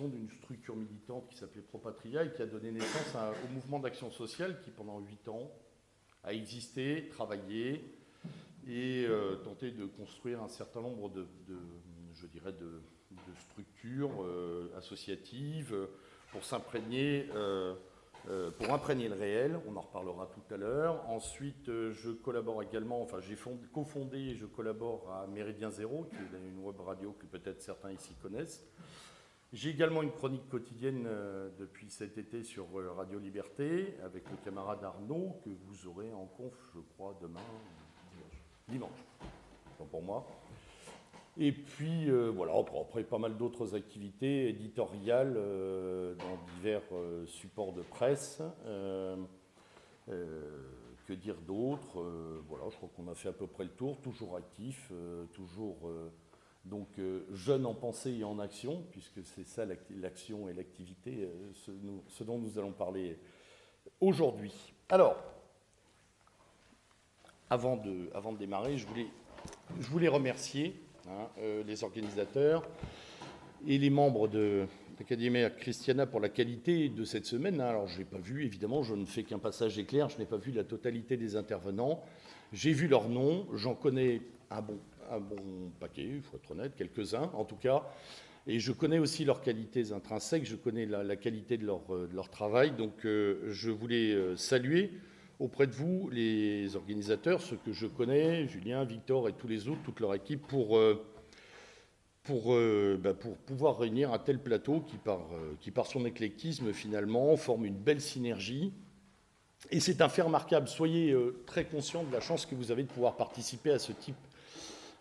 d'une structure militante qui s'appelait Propatria et qui a donné naissance au mouvement d'action sociale qui, pendant huit ans, a existé, travaillé et euh, tenté de construire un certain nombre de, je dirais, de, structures euh, associatives pour s'imprégner. Euh, pour imprégner le réel, on en reparlera tout à l'heure. Ensuite, je collabore également, enfin j'ai cofondé et je collabore à Méridien Zéro, qui est une web radio que peut-être certains ici connaissent, j'ai également une chronique quotidienne euh, depuis cet été sur euh, Radio Liberté avec le camarade Arnaud que vous aurez en conf, je crois, demain, dimanche. dimanche. pour moi. Et puis, euh, voilà, après, pas mal d'autres activités éditoriales dans divers supports de presse. que dire d'autre Voilà, je crois qu'on a fait à peu près le tour, toujours actif, toujours donc euh, jeune en pensée et en action, puisque c'est ça l'action et l'activité, euh, ce, dont nous allons parler aujourd'hui. Alors, avant de, démarrer, je voulais, je voulais remercier hein, euh, les organisateurs et les membres de l'Académie Christiana pour la qualité de cette semaine. Hein. Alors, je n'ai pas vu, évidemment, je ne fais qu'un passage éclair, je n'ai pas vu la totalité des intervenants. J'ai vu leurs noms, j'en connais un bon un bon paquet, il faut être honnête, quelques-uns en tout cas. Et je connais aussi leurs qualités intrinsèques, je connais la, qualité de leur, de leur, travail. Donc euh, je voulais euh, saluer auprès de vous les organisateurs, ceux que je connais, Julien, Victor et tous les autres, toute leur équipe, pour, euh, pour, bah, pour pouvoir réunir un tel plateau qui par, qui, par son éclectisme, finalement, forme une belle synergie. Et c'est un fait remarquable. Soyez très conscients de la chance que vous avez de pouvoir participer à ce type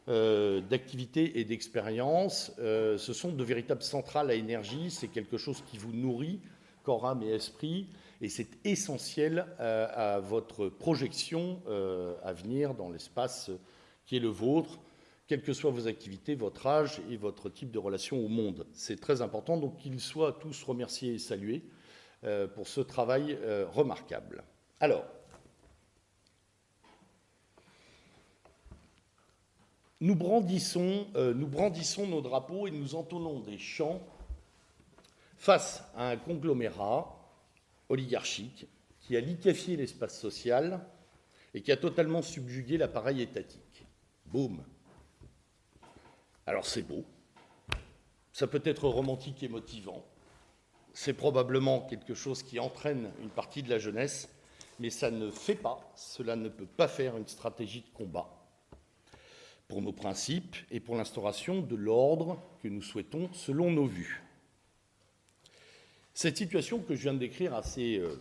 euh, d'activité et d'expérience. Euh, ce sont de véritables centrales à énergie, c'est quelque chose qui vous nourrit, corps, âme et esprit, et c'est essentiel euh, à, votre projection à venir dans l'espace qui est le vôtre, quelles que soient vos activités, votre âge et votre type de relation au monde. C'est très important, donc qu'ils soient tous remerciés et salués pour ce travail remarquable. Alors, nous brandissons, euh, nous brandissons nos drapeaux et nous entonnons des chants face à un conglomérat oligarchique qui a liquéfié l'espace social et qui a totalement subjugué l'appareil étatique. Boum. Alors c'est beau, ça peut être romantique et motivant, c'est probablement quelque chose qui entraîne une partie de la jeunesse, mais ça ne fait pas, cela ne peut pas faire une stratégie de combat pour nos principes et pour l'instauration de l'ordre que nous souhaitons selon nos vues. Cette situation que je viens de décrire assez euh,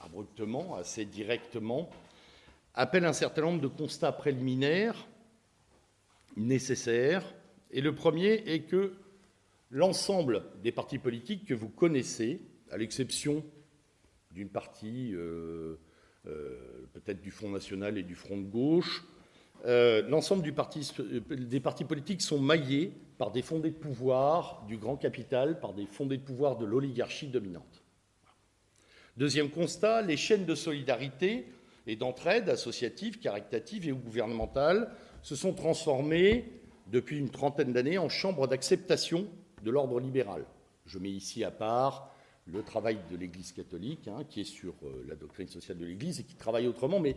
abruptement, assez directement, appelle un certain nombre de constats préliminaires nécessaires. Et le premier est que l'ensemble des partis politiques que vous connaissez, à l'exception d'une partie euh, euh, peut-être du Front national et du Front de gauche, euh, l'ensemble euh, des partis politiques sont maillés par des fondés de pouvoir du grand capital, par des fondés de pouvoir de l'oligarchie dominante. Deuxième constat, les chaînes de solidarité et d'entraide associatives, caritatives et gouvernementales se sont transformées depuis une trentaine d'années en chambres d'acceptation de l'ordre libéral. Je mets ici à part le travail de l'Église catholique, hein, qui est sur euh, la doctrine sociale de l'Église et qui travaille autrement, mais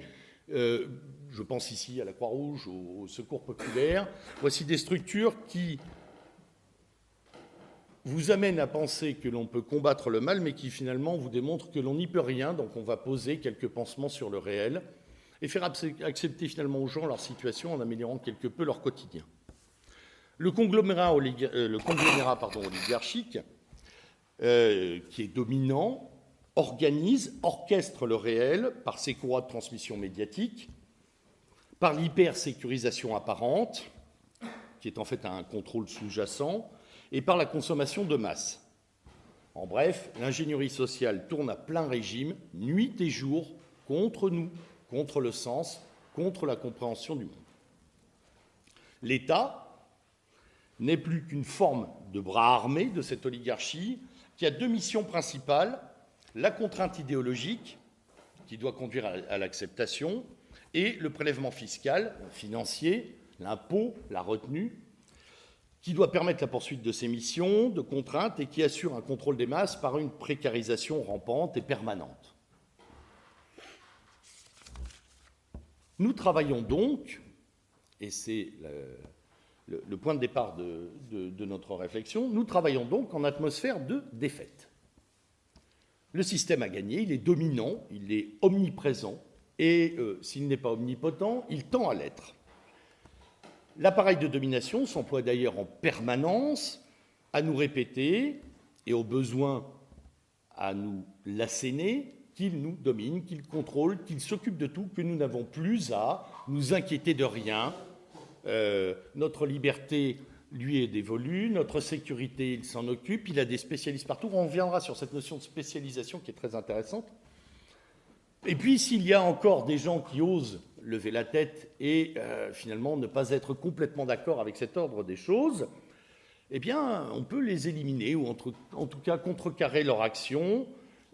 euh, je pense ici à la Croix-Rouge, au, Secours populaire. Voici des structures qui vous amènent à penser que l'on peut combattre le mal, mais qui finalement vous démontrent que l'on n'y peut rien. Donc on va poser quelques pansements sur le réel et faire accepter finalement aux gens leur situation en améliorant quelque peu leur quotidien. Le conglomérat, euh, oligarchique, euh, qui est dominant, organise, orchestre le réel par ses courroies de transmission médiatique, par l'hypersécurisation apparente, qui est en fait un contrôle sous-jacent, et par la consommation de masse. En bref, l'ingénierie sociale tourne à plein régime, nuit et jour, contre nous, contre le sens, contre la compréhension du monde. L'État n'est plus qu'une forme de bras armé de cette oligarchie qui a deux missions principales la contrainte idéologique, qui doit conduire à l'acceptation, et le prélèvement fiscal, financier, l'impôt, la retenue, qui doit permettre la poursuite de ses missions, de contraintes, et qui assure un contrôle des masses par une précarisation rampante et permanente. Nous travaillons donc, et c'est le, point de départ de, de notre réflexion, nous travaillons donc en atmosphère de défaite. Le système a gagné, il est dominant, il est omniprésent, et euh, s'il n'est pas omnipotent, il tend à l'être. L'appareil de domination s'emploie d'ailleurs en permanence à nous répéter, et au besoin à nous l'asséner, qu'il nous domine, qu'il contrôle, qu'il s'occupe de tout, que nous n'avons plus à nous inquiéter de rien. Euh, notre liberté lui est dévolu, notre sécurité, il s'en occupe, il a des spécialistes partout. On reviendra sur cette notion de spécialisation qui est très intéressante. Et puis, s'il y a encore des gens qui osent lever la tête et euh, finalement ne pas être complètement d'accord avec cet ordre des choses, eh bien, on peut les éliminer ou en tout cas contrecarrer leur action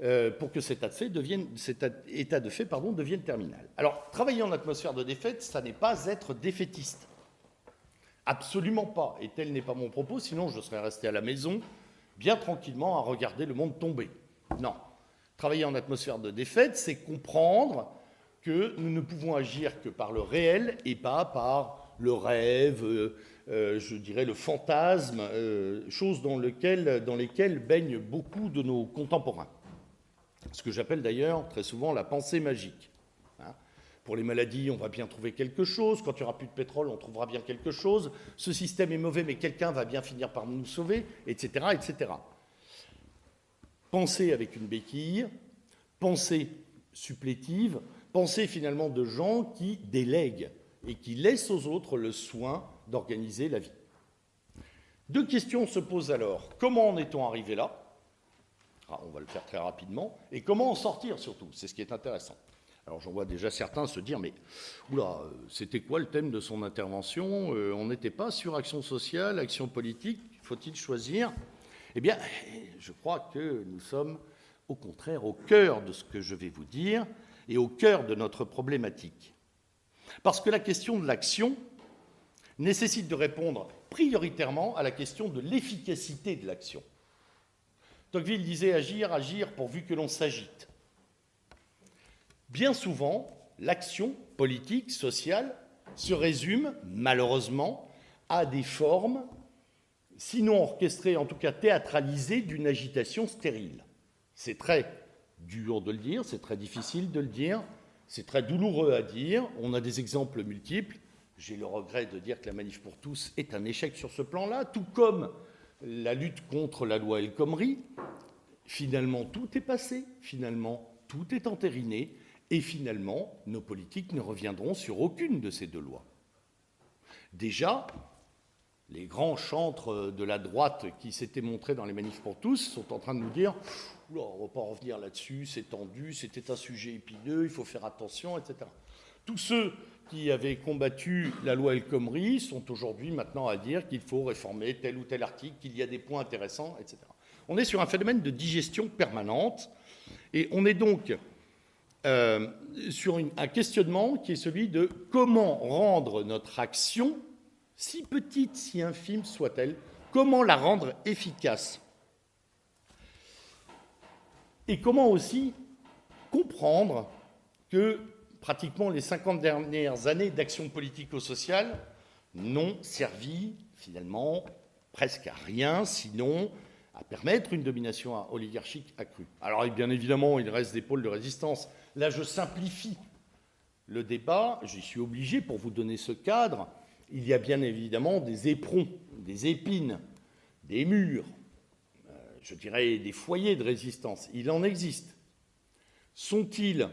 euh, pour que cet état de fait devienne, terminal. Alors, travailler en atmosphère de défaite, ça n'est pas être défaitiste. Absolument pas. Et tel n'est pas mon propos, sinon je serais resté à la maison, bien tranquillement, à regarder le monde tomber. Non. Travailler en atmosphère de défaite, c'est comprendre que nous ne pouvons agir que par le réel et pas par le rêve, euh, euh, je dirais le fantasme, euh, choses dans, lesquelles baignent beaucoup de nos contemporains. Ce que j'appelle d'ailleurs très souvent la pensée magique. Pour les maladies, on va bien trouver quelque chose. Quand il n'y aura plus de pétrole, on trouvera bien quelque chose. Ce système est mauvais, mais quelqu'un va bien finir par nous sauver, etc., etc. Pensée avec une béquille, pensée supplétive, pensée finalement de gens qui délèguent et qui laissent aux autres le soin d'organiser la vie. Deux questions se posent alors. Comment en est-on arrivé là? Ah, On va le faire très rapidement. Et comment en sortir surtout? C'est ce qui est intéressant. Alors j'en vois déjà certains se dire, mais oula, c'était quoi le thème de son intervention euh, On n'était pas sur action sociale, action politique, faut-il choisir? Eh bien, je crois que nous sommes au contraire au cœur de ce que je vais vous dire et au cœur de notre problématique. Parce que la question de l'action nécessite de répondre prioritairement à la question de l'efficacité de l'action. Tocqueville disait agir, agir pourvu que l'on s'agite bien souvent, l'action politique, sociale, se résume, malheureusement, à des formes, sinon orchestrées, en tout cas théâtralisées, d'une agitation stérile. C'est très dur de le dire, c'est très difficile de le dire, c'est très douloureux à dire, on a des exemples multiples. J'ai le regret de dire que la manif pour tous est un échec sur ce plan-là, tout comme la lutte contre la loi El Khomri. Finalement, tout est passé, finalement, tout est entériné, et finalement, nos politiques ne reviendront sur aucune de ces deux lois. Déjà, les grands chantres de la droite qui s'étaient montrés dans les manifs pour tous sont en train de nous dire on ne va pas revenir là-dessus, c'est tendu, c'était un sujet épineux, il faut faire attention, etc. Tous ceux qui avaient combattu la loi El Khomri sont aujourd'hui maintenant à dire qu'il faut réformer tel ou tel article, qu'il y a des points intéressants, etc. On est sur un phénomène de digestion permanente et on est donc euh, sur un questionnement qui est celui de comment rendre notre action, si petite, si infime soit-elle, comment la rendre efficace Et comment aussi comprendre que pratiquement les 50 dernières années d'action politico-sociale n'ont servi finalement presque à rien, sinon à permettre une domination oligarchique accrue. Alors bien évidemment, il reste des pôles de résistance Là, je simplifie le débat, j'y suis obligé pour vous donner ce cadre. Il y a bien évidemment des éperons, des épines, des murs, euh, je dirais des foyers de résistance. Il en existe. Sont-ils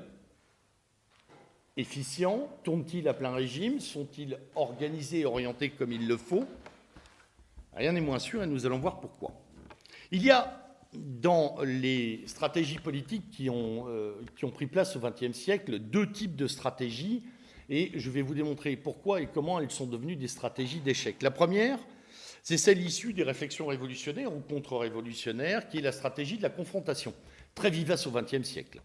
efficients? Tournent-ils à plein régime? Sont-ils organisés et orientés comme il le faut? Rien n'est moins sûr et nous allons voir pourquoi. Il y a dans les stratégies politiques qui ont, euh, qui ont pris place au XXe siècle deux types de stratégies, et je vais vous démontrer pourquoi et comment elles sont devenues des stratégies d'échec. La première, c'est celle issue des réflexions révolutionnaires ou contre-révolutionnaires, qui est la stratégie de la confrontation, très vivace au XXe siècle.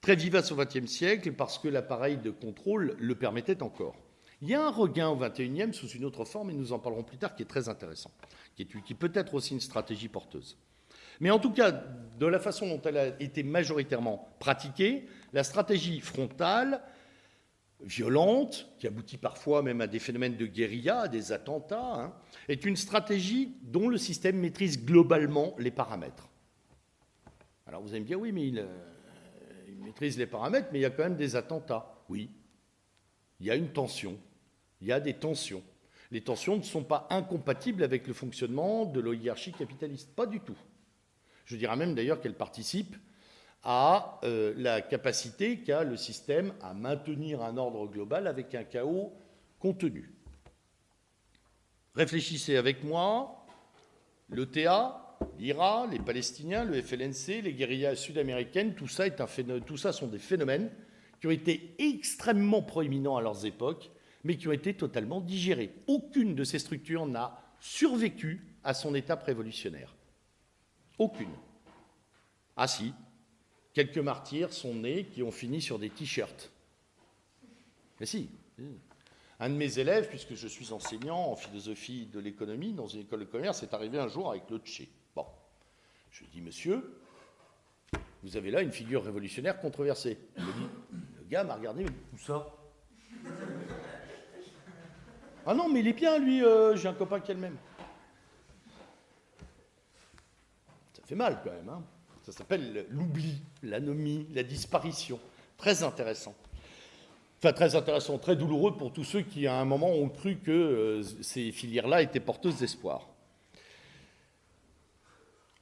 Très vivace au XXe siècle parce que l'appareil de contrôle le permettait encore. Il y a un regain au 21e sous une autre forme, et nous en parlerons plus tard, qui est très intéressant, qui, est, qui peut être aussi une stratégie porteuse. Mais en tout cas, de la façon dont elle a été majoritairement pratiquée, la stratégie frontale, violente, qui aboutit parfois même à des phénomènes de guérilla, à des attentats, hein, est une stratégie dont le système maîtrise globalement les paramètres. Alors vous allez me dire, oui, mais euh, il maîtrise les paramètres, mais il y a quand même des attentats. Oui, il y a une tension, il y a des tensions. Les tensions ne sont pas incompatibles avec le fonctionnement de l'oligarchie capitaliste, pas du tout. Je dirais même d'ailleurs qu'elle participe à euh, la capacité qu'a le système à maintenir un ordre global avec un chaos contenu. Réfléchissez avec moi, l'ETA, l'IRA, les Palestiniens, le FLNC, les guérillas sud-américaines, tout ça, tout ça sont des phénomènes qui ont été extrêmement proéminents à leurs époques, mais qui ont été totalement digérés. Aucune de ces structures n'a survécu à son étape révolutionnaire. Aucune. Ah si, quelques martyrs sont nés qui ont fini sur des t-shirts. Mais si. Un de mes élèves, puisque je suis enseignant en philosophie de l'économie dans une école de commerce, est arrivé un jour avec le Tché. Bon. Je lui dis, monsieur, vous avez là une figure révolutionnaire controversée. Le gars m'a regardé, mais où ça? Ah non, mais il est bien, lui, euh, j'ai un copain qui est le même. Ça fait mal quand même, hein ça s'appelle l'oubli, l'anomie, la disparition. Très intéressant. Enfin, très intéressant, très douloureux pour tous ceux qui, à un moment, ont cru que euh, ces filières-là étaient porteuses d'espoir.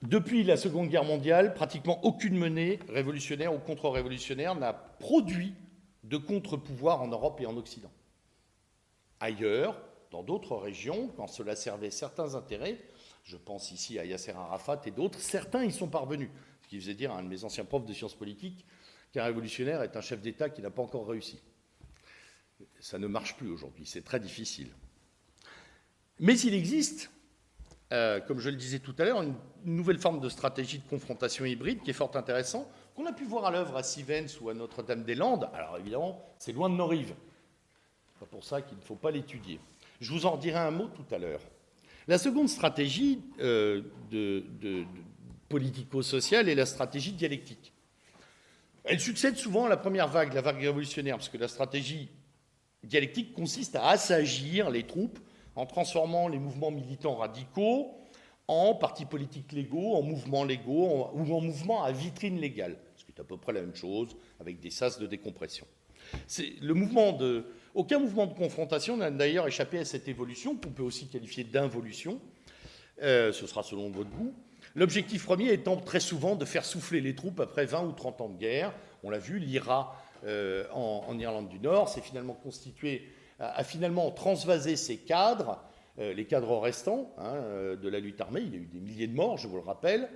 Depuis la Seconde Guerre mondiale, pratiquement aucune monnaie révolutionnaire ou contre-révolutionnaire n'a produit de contre-pouvoir en Europe et en Occident. Ailleurs, dans d'autres régions, quand cela servait certains intérêts, je pense ici à Yasser Arafat et d'autres, certains y sont parvenus. Ce qui faisait dire à un de mes anciens profs de sciences politiques qu'un révolutionnaire est un chef d'État qui n'a pas encore réussi. Ça ne marche plus aujourd'hui, c'est très difficile. Mais il existe, euh, comme je le disais tout à l'heure, une, nouvelle forme de stratégie de confrontation hybride qui est fort intéressante, qu'on a pu voir à l'œuvre à Sivens ou à Notre-Dame-des-Landes. Alors évidemment, c'est loin de nos rives. C'est pour ça qu'il ne faut pas l'étudier. Je vous en dirai un mot tout à l'heure. La seconde stratégie euh, politico-sociale et la stratégie dialectique. Elle succède souvent à la première vague, la vague révolutionnaire, parce que la stratégie dialectique consiste à assagir les troupes en transformant les mouvements militants radicaux en partis politiques légaux, en mouvements légaux ou en mouvements à vitrine légale, ce qui est à peu près la même chose avec des sas de décompression. Le mouvement de, aucun mouvement de confrontation n'a d'ailleurs échappé à cette évolution, qu'on peut aussi qualifier d'involution. Euh, ce sera selon votre goût. L'objectif premier étant très souvent de faire souffler les troupes après 20 ou 30 ans de guerre. On l'a vu, l'IRA euh, en, Irlande du Nord s'est finalement constitué, a, finalement transvasé ses cadres, euh, les cadres restants hein, de la lutte armée. Il y a eu des milliers de morts, je vous le rappelle,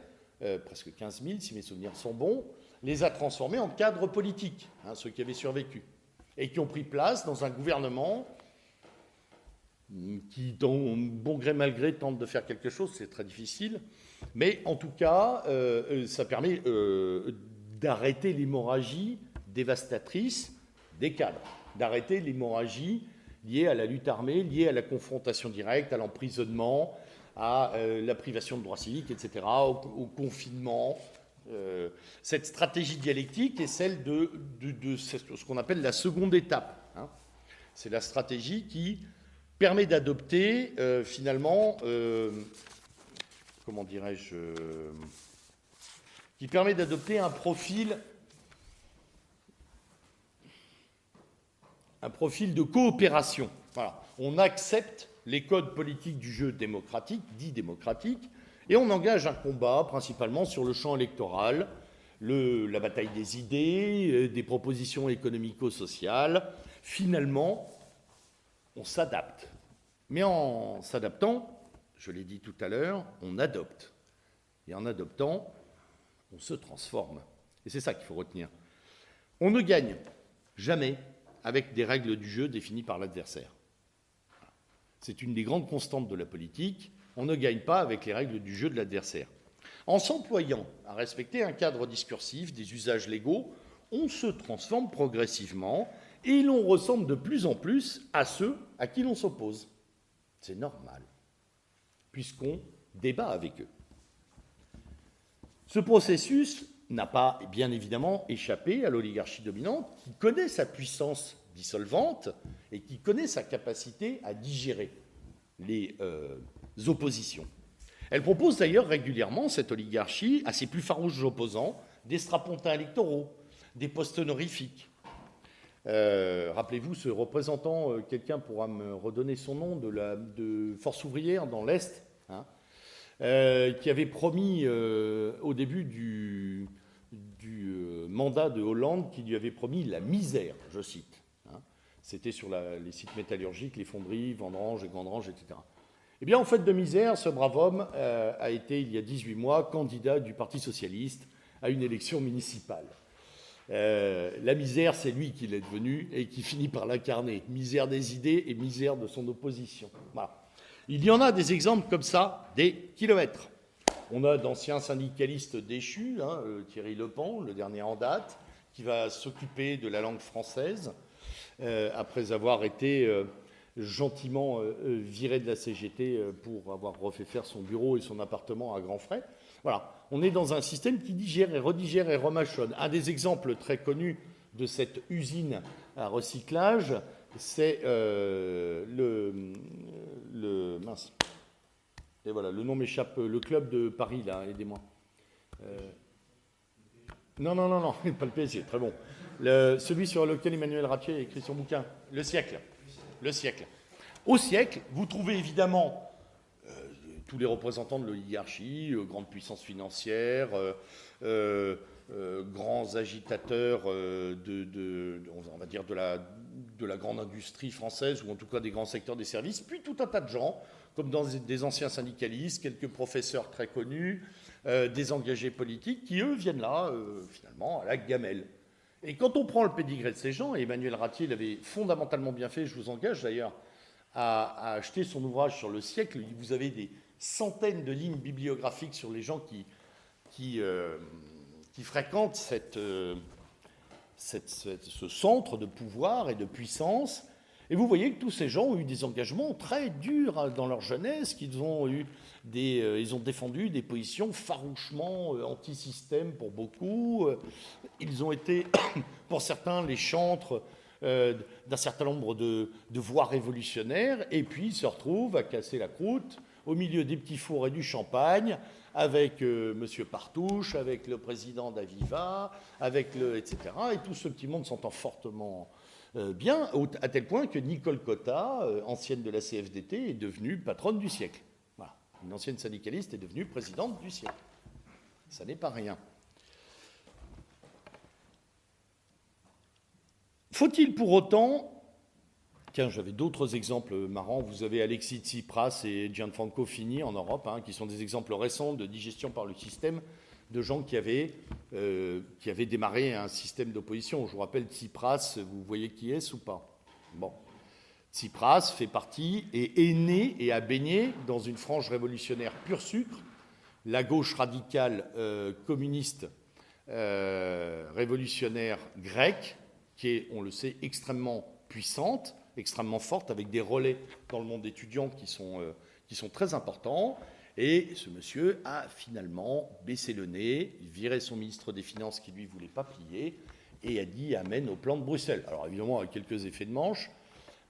presque 15 000 si mes souvenirs sont bons, les a transformés en cadres politiques, hein, ceux qui avaient survécu, et qui ont pris place dans un gouvernement qui, dans bon gré mal gré, tente de faire quelque chose, c'est très difficile, mais en tout cas, euh, euh, ça permet euh, d'arrêter l'hémorragie dévastatrice des cadres, d'arrêter l'hémorragie liée à la lutte armée, liée à la confrontation directe, à l'emprisonnement, à la privation de droits civiques, etc., au, confinement. Cette stratégie dialectique est celle de, ce qu'on appelle la seconde étape. Hein. C'est la stratégie qui permet d'adopter finalement comment dirais-je, qui permet d'adopter un profil, un profil de coopération. On accepte les codes politiques du jeu démocratique, dit démocratique, et on engage un combat principalement sur le champ électoral, le, la bataille des idées, euh, des propositions économico-sociales. Finalement, on s'adapte. Mais en s'adaptant, je l'ai dit tout à l'heure, on adopte. Et en adoptant, on se transforme. Et c'est ça qu'il faut retenir. On ne gagne jamais avec des règles du jeu définies par l'adversaire. C'est une des grandes constantes de la politique. On ne gagne pas avec les règles du jeu de l'adversaire. En s'employant à respecter un cadre discursif, des usages légaux, on se transforme progressivement et l'on ressemble de plus en plus à ceux à qui l'on s'oppose. C'est normal, puisqu'on débat avec eux. Ce processus n'a pas, bien évidemment, échappé à l'oligarchie dominante, qui connaît sa puissance dissolvante et qui connaît sa capacité à digérer les euh, oppositions. Elle propose d'ailleurs régulièrement, cette oligarchie, à ses plus farouches opposants, des strapontins électoraux, des postes honorifiques. Euh, rappelez-vous, ce représentant, euh, quelqu'un pourra me redonner son nom, de, Force ouvrière dans l'Est, hein, qui avait promis au début du, mandat de Hollande, qui lui avait promis la misère, je cite. C'était sur les sites métallurgiques, les fonderies, Vendrange et Gandrange, etc. Eh bien, en fait de misère, ce brave homme euh, a été, il y a 18 mois, candidat du Parti socialiste à une élection municipale. Euh, la misère, c'est lui qui l'est devenu et qui finit par l'incarner. Misère des idées et misère de son opposition. Il y en a des exemples comme ça, des kilomètres. On a d'anciens syndicalistes déchus, hein, euh, Thierry Lepant, le dernier en date, qui va s'occuper de la langue française. Après avoir été gentiment euh, viré de la CGT pour avoir refait faire son bureau et son appartement à grands frais. Voilà, on est dans un système qui digère et redigère et remachonne. Un des exemples très connus de cette usine à recyclage, c'est le, mince. Et voilà, le nom m'échappe. Le club de Paris, là, aidez-moi. non, non, non, non, pas le PSG, très bon celui sur lequel Emmanuel Ratier a écrit son bouquin, Le siècle. Le siècle. Au siècle, vous trouvez évidemment euh, tous les représentants de l'oligarchie, euh, grandes puissances financières, euh, grands agitateurs de, la, de la grande industrie française, ou en tout cas des grands secteurs des services, puis tout un tas de gens, comme des anciens syndicalistes, quelques professeurs très connus, des engagés politiques, qui, eux, viennent là, finalement, à la gamelle. Et quand on prend le pédigré de ces gens, et Emmanuel Ratier l'avait fondamentalement bien fait, je vous engage d'ailleurs à, acheter son ouvrage sur le siècle, vous avez des centaines de lignes bibliographiques sur les gens qui, qui, euh, fréquentent euh, ce centre de pouvoir et de puissance. Et vous voyez que tous ces gens ont eu des engagements très durs dans leur jeunesse, qu'ils ont eu euh, ils ont défendu des positions farouchement euh, anti-système pour beaucoup. Euh, ils ont été, pour certains, les chantres d'un certain nombre de, voix révolutionnaires, et puis ils se retrouvent à casser la croûte au milieu des petits fours et du champagne, avec M. Partouche, avec le président d'Aviva, avec le etc. Et tout ce petit monde s'entend fortement bien, à tel point que Nicole Cotta, ancienne de la CFDT, est devenue patronne du siècle une ancienne syndicaliste, est devenue présidente du siècle. Ça n'est pas rien. Faut-il pour autant Tiens, j'avais d'autres exemples marrants. Vous avez Alexis Tsipras et Gianfranco Fini en Europe, hein, qui sont des exemples récents de digestion par le système de gens qui avaient, euh, qui avaient démarré un système d'opposition. Je vous rappelle Tsipras, vous voyez qui est ou pas? Bon. Tsipras fait partie et est né et a baigné dans une frange révolutionnaire pur sucre, la gauche radicale euh, communiste euh, révolutionnaire grecque, qui est, on le sait, extrêmement puissante, extrêmement forte, avec des relais dans le monde étudiant qui sont, qui sont très importants. Et ce monsieur a finalement baissé le nez, virait son ministre des Finances qui lui voulait pas plier, et a dit Amen au plan de Bruxelles. Alors évidemment, avec quelques effets de manche,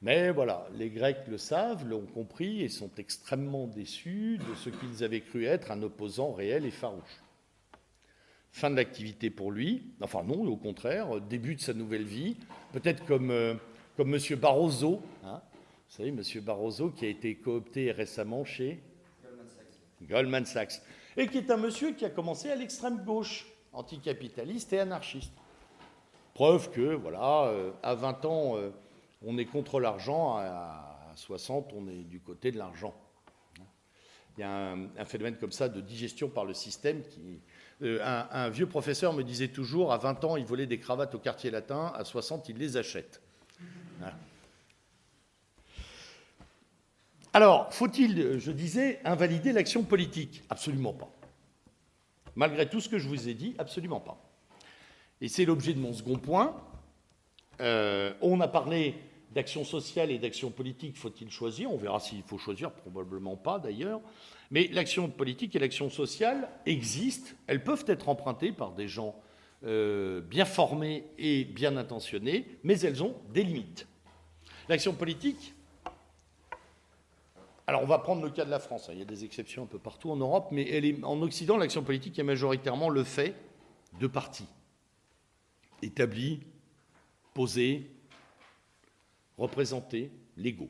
mais voilà, les Grecs le savent, l'ont compris et sont extrêmement déçus de ce qu'ils avaient cru être un opposant réel et farouche. Fin de l'activité pour lui, enfin non, au contraire, début de sa nouvelle vie, peut-être comme, euh, M. Barroso, hein. vous savez, M. Barroso qui a été coopté récemment chez. Goldman Sachs, et qui est un monsieur qui a commencé à l'extrême gauche, anticapitaliste et anarchiste. Preuve que, voilà, euh, à 20 ans, euh, on est contre l'argent, à 60, on est du côté de l'argent. Il y a un, phénomène comme ça de digestion par le système. Euh, un, vieux professeur me disait toujours à 20 ans, il volait des cravates au quartier latin, à 60, il les achète. Alors, faut-il, je disais, invalider l'action politique? Absolument pas. Malgré tout ce que je vous ai dit, absolument pas. Et c'est l'objet de mon second point. on a parlé d'action sociale et d'action politique, faut-il choisir? On verra s'il faut choisir, probablement pas d'ailleurs. Mais l'action politique et l'action sociale existent, elles peuvent être empruntées par des gens euh, bien formés et bien intentionnés, mais elles ont des limites. L'action politique, alors on va prendre le cas de la France, il y a des exceptions un peu partout en Europe, mais en Occident, l'action politique est majoritairement le fait de partis établis, posés, représentés, légaux.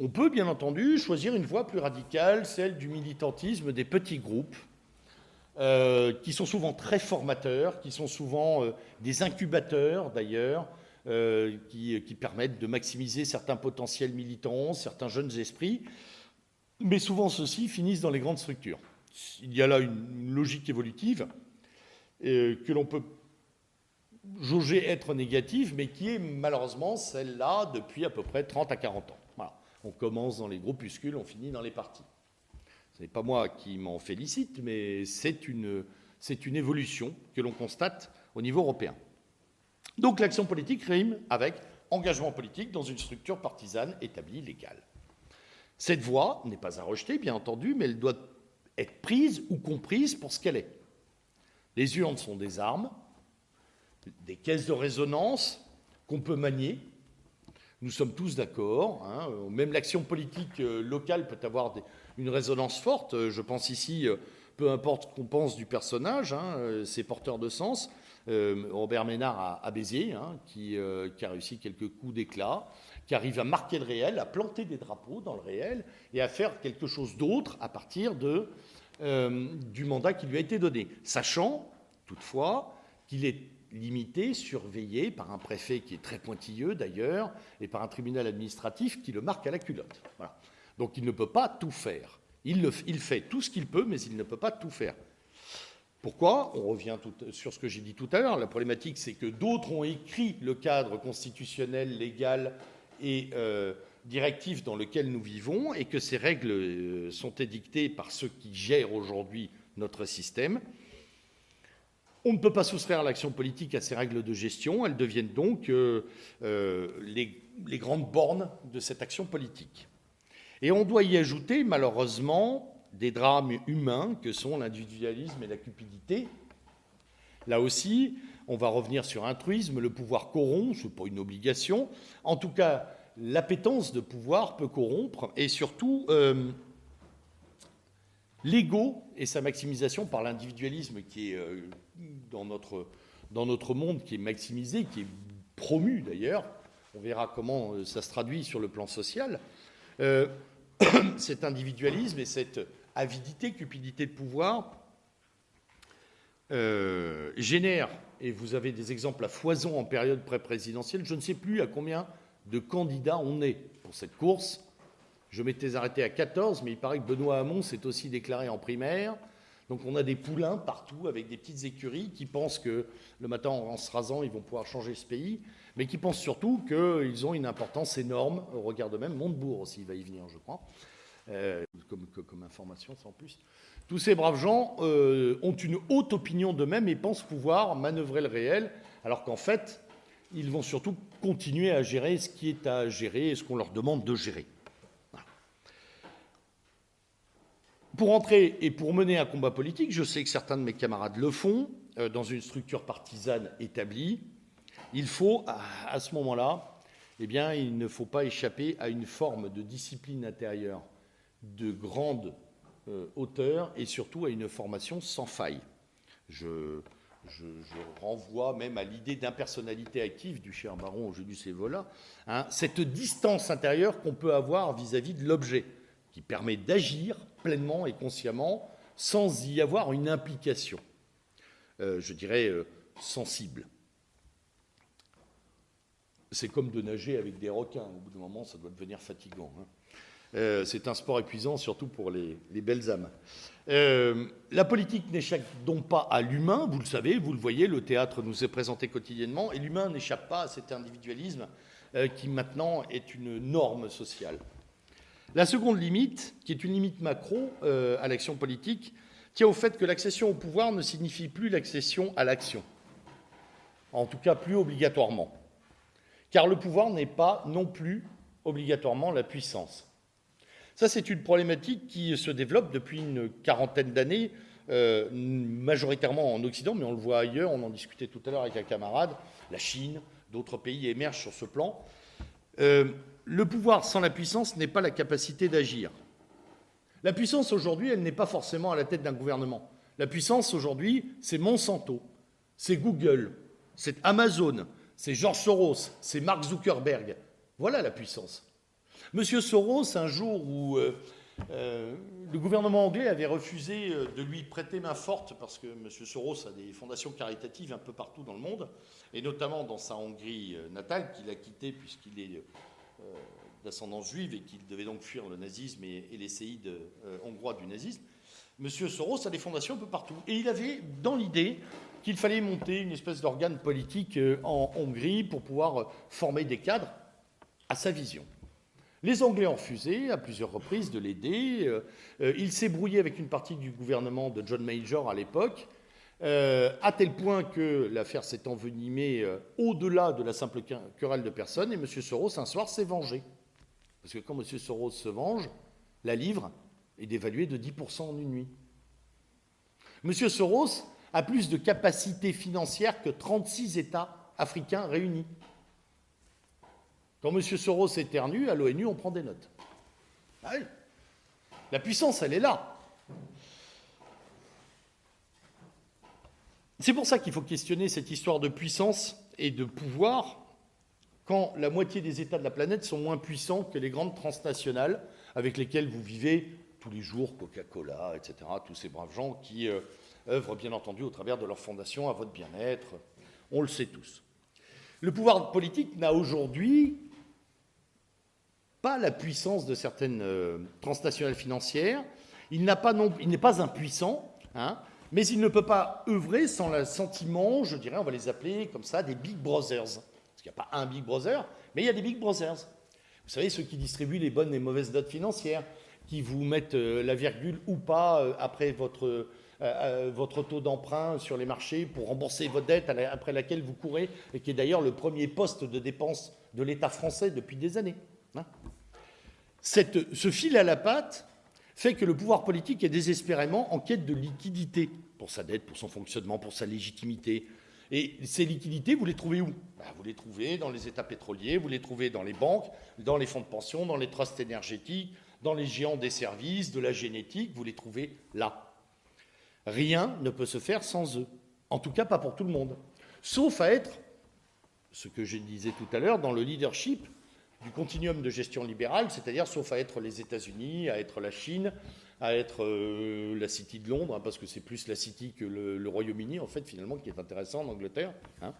On peut bien entendu choisir une voie plus radicale, celle du militantisme des petits groupes, euh, qui sont souvent très formateurs, qui sont souvent euh, des incubateurs d'ailleurs, euh, qui, permettent de maximiser certains potentiels militants, certains jeunes esprits, mais souvent ceux-ci finissent dans les grandes structures. Il y a là une logique évolutive que l'on peut jauger être négative, mais qui est malheureusement celle-là depuis à peu près 30 à 40 ans. On commence dans les groupuscules, on finit dans les partis. Ce n'est pas moi qui m'en félicite, mais c'est une évolution que l'on constate au niveau européen. Donc l'action politique rime avec engagement politique dans une structure partisane établie, légale. Cette voie n'est pas à rejeter, bien entendu, mais elle doit être prise ou comprise pour ce qu'elle est. Les urnes sont des armes, des caisses de résonance qu'on peut manier. Nous sommes tous d'accord. Hein. Même l'action politique euh, locale peut avoir une résonance forte. Je pense ici, euh, peu importe qu'on pense du personnage, hein, euh, c'est porteur de sens. Robert Ménard à, Béziers, hein, qui, a réussi quelques coups d'éclat, qui arrive à marquer le réel, à planter des drapeaux dans le réel et à faire quelque chose d'autre à partir de, du mandat qui lui a été donné, sachant toutefois qu'il est limité, surveillé par un préfet qui est très pointilleux d'ailleurs, et par un tribunal administratif qui le marque à la culotte. Donc il ne peut pas tout faire. Il, fait tout ce qu'il peut, mais il ne peut pas tout faire. Pourquoi? On revient sur ce que j'ai dit tout à l'heure. La problématique, c'est que d'autres ont écrit le cadre constitutionnel, légal et euh, directif dans lequel nous vivons, et que ces règles euh, sont édictées par ceux qui gèrent aujourd'hui notre système. On ne peut pas soustraire l'action politique à ces règles de gestion. Elles deviennent donc euh, les, grandes bornes de cette action politique. Et on doit y ajouter, malheureusement, des drames humains que sont l'individualisme et la cupidité. Là aussi, on va revenir sur un truisme, le pouvoir corrompt, ce n'est pas une obligation. En tout cas, l'appétence de pouvoir peut corrompre, et surtout, euh, l'ego et sa maximisation par l'individualisme qui est dans notre, dans notre monde qui est maximisé, qui est promu d'ailleurs. On verra comment euh, ça se traduit sur le plan social. Euh, cet individualisme et cette avidité, cupidité de pouvoir euh, génèrent, et vous avez des exemples à foison en période pré-présidentielle, je ne sais plus à combien de candidats on est pour cette course. Je m'étais arrêté à 14, mais il paraît que Benoît Hamon s'est aussi déclaré en primaire. Donc on a des poulains partout avec des petites écuries qui pensent que le matin en se rasant, ils vont pouvoir changer ce pays, mais qui pensent surtout qu'ils ont une importance énorme au regard de même. Montebourg aussi va y venir, je crois, euh, comme, information sans plus. Tous ces braves gens euh, ont une haute opinion d'eux-mêmes et pensent pouvoir manœuvrer le réel, alors qu'en fait, ils vont surtout continuer à gérer ce qui est à gérer et ce qu'on leur demande de gérer. Pour entrer et pour mener un combat politique, je sais que certains de mes camarades le font, euh, dans une structure partisane établie, il faut, à, ce moment-là, eh bien, il ne faut pas échapper à une forme de discipline intérieure de grande euh, hauteur et surtout à une formation sans faille. Je, renvoie même à l'idée d'impersonnalité active du cher baron Julius Evola, hein, cette distance intérieure qu'on peut avoir vis à -vis de l'objet, qui permet d'agir pleinement et consciemment, sans y avoir une implication, euh, je dirais, euh, sensible. C'est comme de nager avec des requins. Au bout d'un moment, ça doit devenir fatigant. Hein. Euh, c'est un sport épuisant, surtout pour les, belles âmes. la politique n'échappe donc pas à l'humain, vous le savez, vous le voyez, le théâtre nous est présenté quotidiennement, et l'humain n'échappe pas à cet individualisme qui maintenant est une norme sociale. La seconde limite, qui est une limite macro euh, à l'action politique, tient au fait que l'accession au pouvoir ne signifie plus l'accession à l'action. en tout cas plus obligatoirement. Car le pouvoir n'est pas non plus obligatoirement la puissance. Ça, c'est une problématique qui se développe depuis une quarantaine d'années, euh, majoritairement en Occident, mais on le voit ailleurs, on en discutait tout à l'heure avec un camarade, la Chine, d'autres pays émergent sur ce plan. Euh, le pouvoir sans la puissance n'est pas la capacité d'agir. La puissance aujourd'hui, elle n'est pas forcément à la tête d'un gouvernement. La puissance aujourd'hui, c'est Monsanto, c'est Google, c'est Amazon, c'est George Soros, c'est Mark Zuckerberg. Voilà la puissance. Monsieur Soros, un jour où euh, euh, le gouvernement anglais avait refusé euh, de lui prêter main forte, parce que Monsieur Soros a des fondations caritatives un peu partout dans le monde, et notamment dans sa Hongrie natale, qu'il a quittée puisqu'il est d'ascendance juive et qu'il devait donc fuir le nazisme et, et les séides hongrois du nazisme. Monsieur Soros a des fondations un peu partout. Et il avait dans l'idée qu'il fallait monter une espèce d'organe politique en Hongrie pour pouvoir former des cadres à sa vision. Les Anglais ont refusé à plusieurs reprises de l'aider. Euh, euh, il s'est brouillé avec une partie du gouvernement de John Major à l'époque, euh, à tel point que l'affaire s'est envenimée au-delà de la simple querelle de personnes, et M. Soros, un soir, s'est vengé. Parce que quand M. Soros se venge, la livre est dévaluée de 10% en une nuit. M. Soros a plus de capacité financière que 36 États africains réunis. Quand M. Soros éternue, à l'ONU, on prend des notes. Ah La puissance, elle est là. C'est pour ça qu'il faut questionner cette histoire de puissance et de pouvoir quand la moitié des États de la planète sont moins puissants que les grandes transnationales avec lesquelles vous vivez tous les jours, Coca-Cola, etc., tous ces braves gens qui euh, œuvrent bien entendu au travers de leur fondation à votre bien-être. On le sait tous. Le pouvoir politique n'a aujourd'hui pas la puissance de certaines euh, transnationales financières. Il n'est pas, impuissant, hein, mais il ne peut pas œuvrer sans le sentiment, je dirais, on va les appeler comme ça, des big brothers. Parce qu'il n'y a pas un big brother, mais il y a des big brothers. Vous savez, ceux qui distribuent les bonnes et mauvaises notes financières, qui vous mettent euh, la virgule ou pas euh, après votre, votre taux d'emprunt sur les marchés pour rembourser votre dette après laquelle vous courez, et qui est d'ailleurs le premier poste de dépense de l'État français depuis des années. Hein ce fil à la patte fait que le pouvoir politique est désespérément en quête de liquidité pour sa dette, pour son fonctionnement, pour sa légitimité. Et ces liquidités, vous les trouvez où? Ben, Vous les trouvez dans les États pétroliers, vous les trouvez dans les banques, dans les fonds de pension, dans les trusts énergétiques, dans les géants des services, de la génétique, vous les trouvez là. Rien ne peut se faire sans eux. En tout cas, pas pour tout le monde. Sauf à être, ce que je disais tout à l'heure, dans le leadership du continuum de gestion libérale, c'est-à-dire sauf à être les États-Unis, à être la Chine, à être euh, la City de Londres, hein, parce que c'est plus la City que le, Royaume-Uni, en fait, finalement, qui est intéressant en Angleterre. Hein.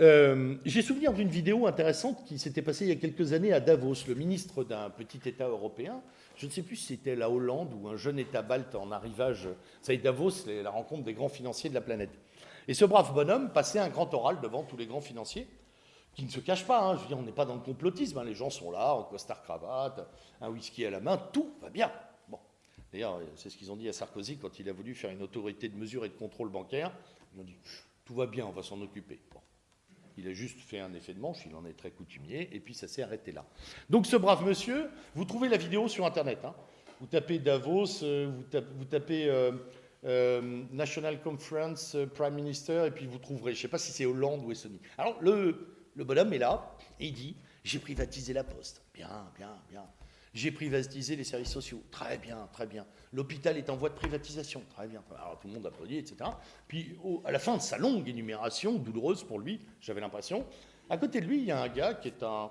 Euh, j'ai souvenir d'une vidéo intéressante qui s'était passée il y a quelques années à Davos. Le ministre d'un petit État européen, je ne sais plus si c'était la Hollande ou un jeune État balte en arrivage. Vous savez, Davos, c'est la rencontre des grands financiers de la planète. Et ce brave bonhomme passait un grand oral devant tous les grands financiers qui ne se cache pas. Hein. Je veux dire, on n'est pas dans le complotisme. Hein. Les gens sont là, en costard cravate, un whisky à la main, tout va bien. Bon. D'ailleurs, c'est ce qu'ils ont dit à Sarkozy quand il a voulu faire une autorité de mesure et de contrôle bancaire. Ils ont dit tout va bien, on va s'en occuper. Il a juste fait un effet de manche, il en est très coutumier, et puis ça s'est arrêté là. Donc ce brave monsieur, vous trouvez la vidéo sur Internet. Hein. Vous tapez Davos, euh, vous tapez, euh, euh, National Conference Prime Minister, et puis vous trouverez, je ne sais pas si c'est Hollande ou Estonie. Alors le, le bonhomme est là et il dit J'ai privatisé la poste. Bien, bien, bien. J'ai privatisé les services sociaux. Très bien, très bien. L'hôpital est en voie de privatisation. Très bien. Alors tout le monde applaudit, etc. Puis à la fin de sa longue énumération, douloureuse pour lui, j'avais l'impression, à côté de lui, il y a un gars qui est un,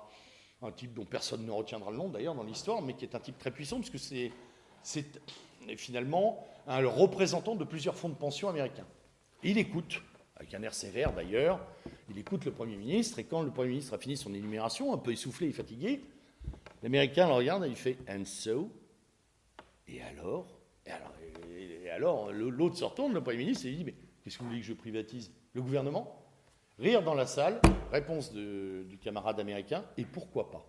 type dont personne ne retiendra le nom d'ailleurs dans l'histoire, mais qui est un type très puissant, puisque c'est, c'est finalement un représentant de plusieurs fonds de pension américains. il écoute avec un air sévère d'ailleurs. Il écoute le Premier ministre, et quand le Premier ministre a fini son énumération, un peu essoufflé et fatigué, l'Américain le regarde et il fait And so? Et alors? Et alors, l'autre se retourne, le Premier ministre, et il dit Mais qu'est-ce que vous voulez que je privatise? Le gouvernement? Rire dans la salle, réponse du camarade américain Et pourquoi pas?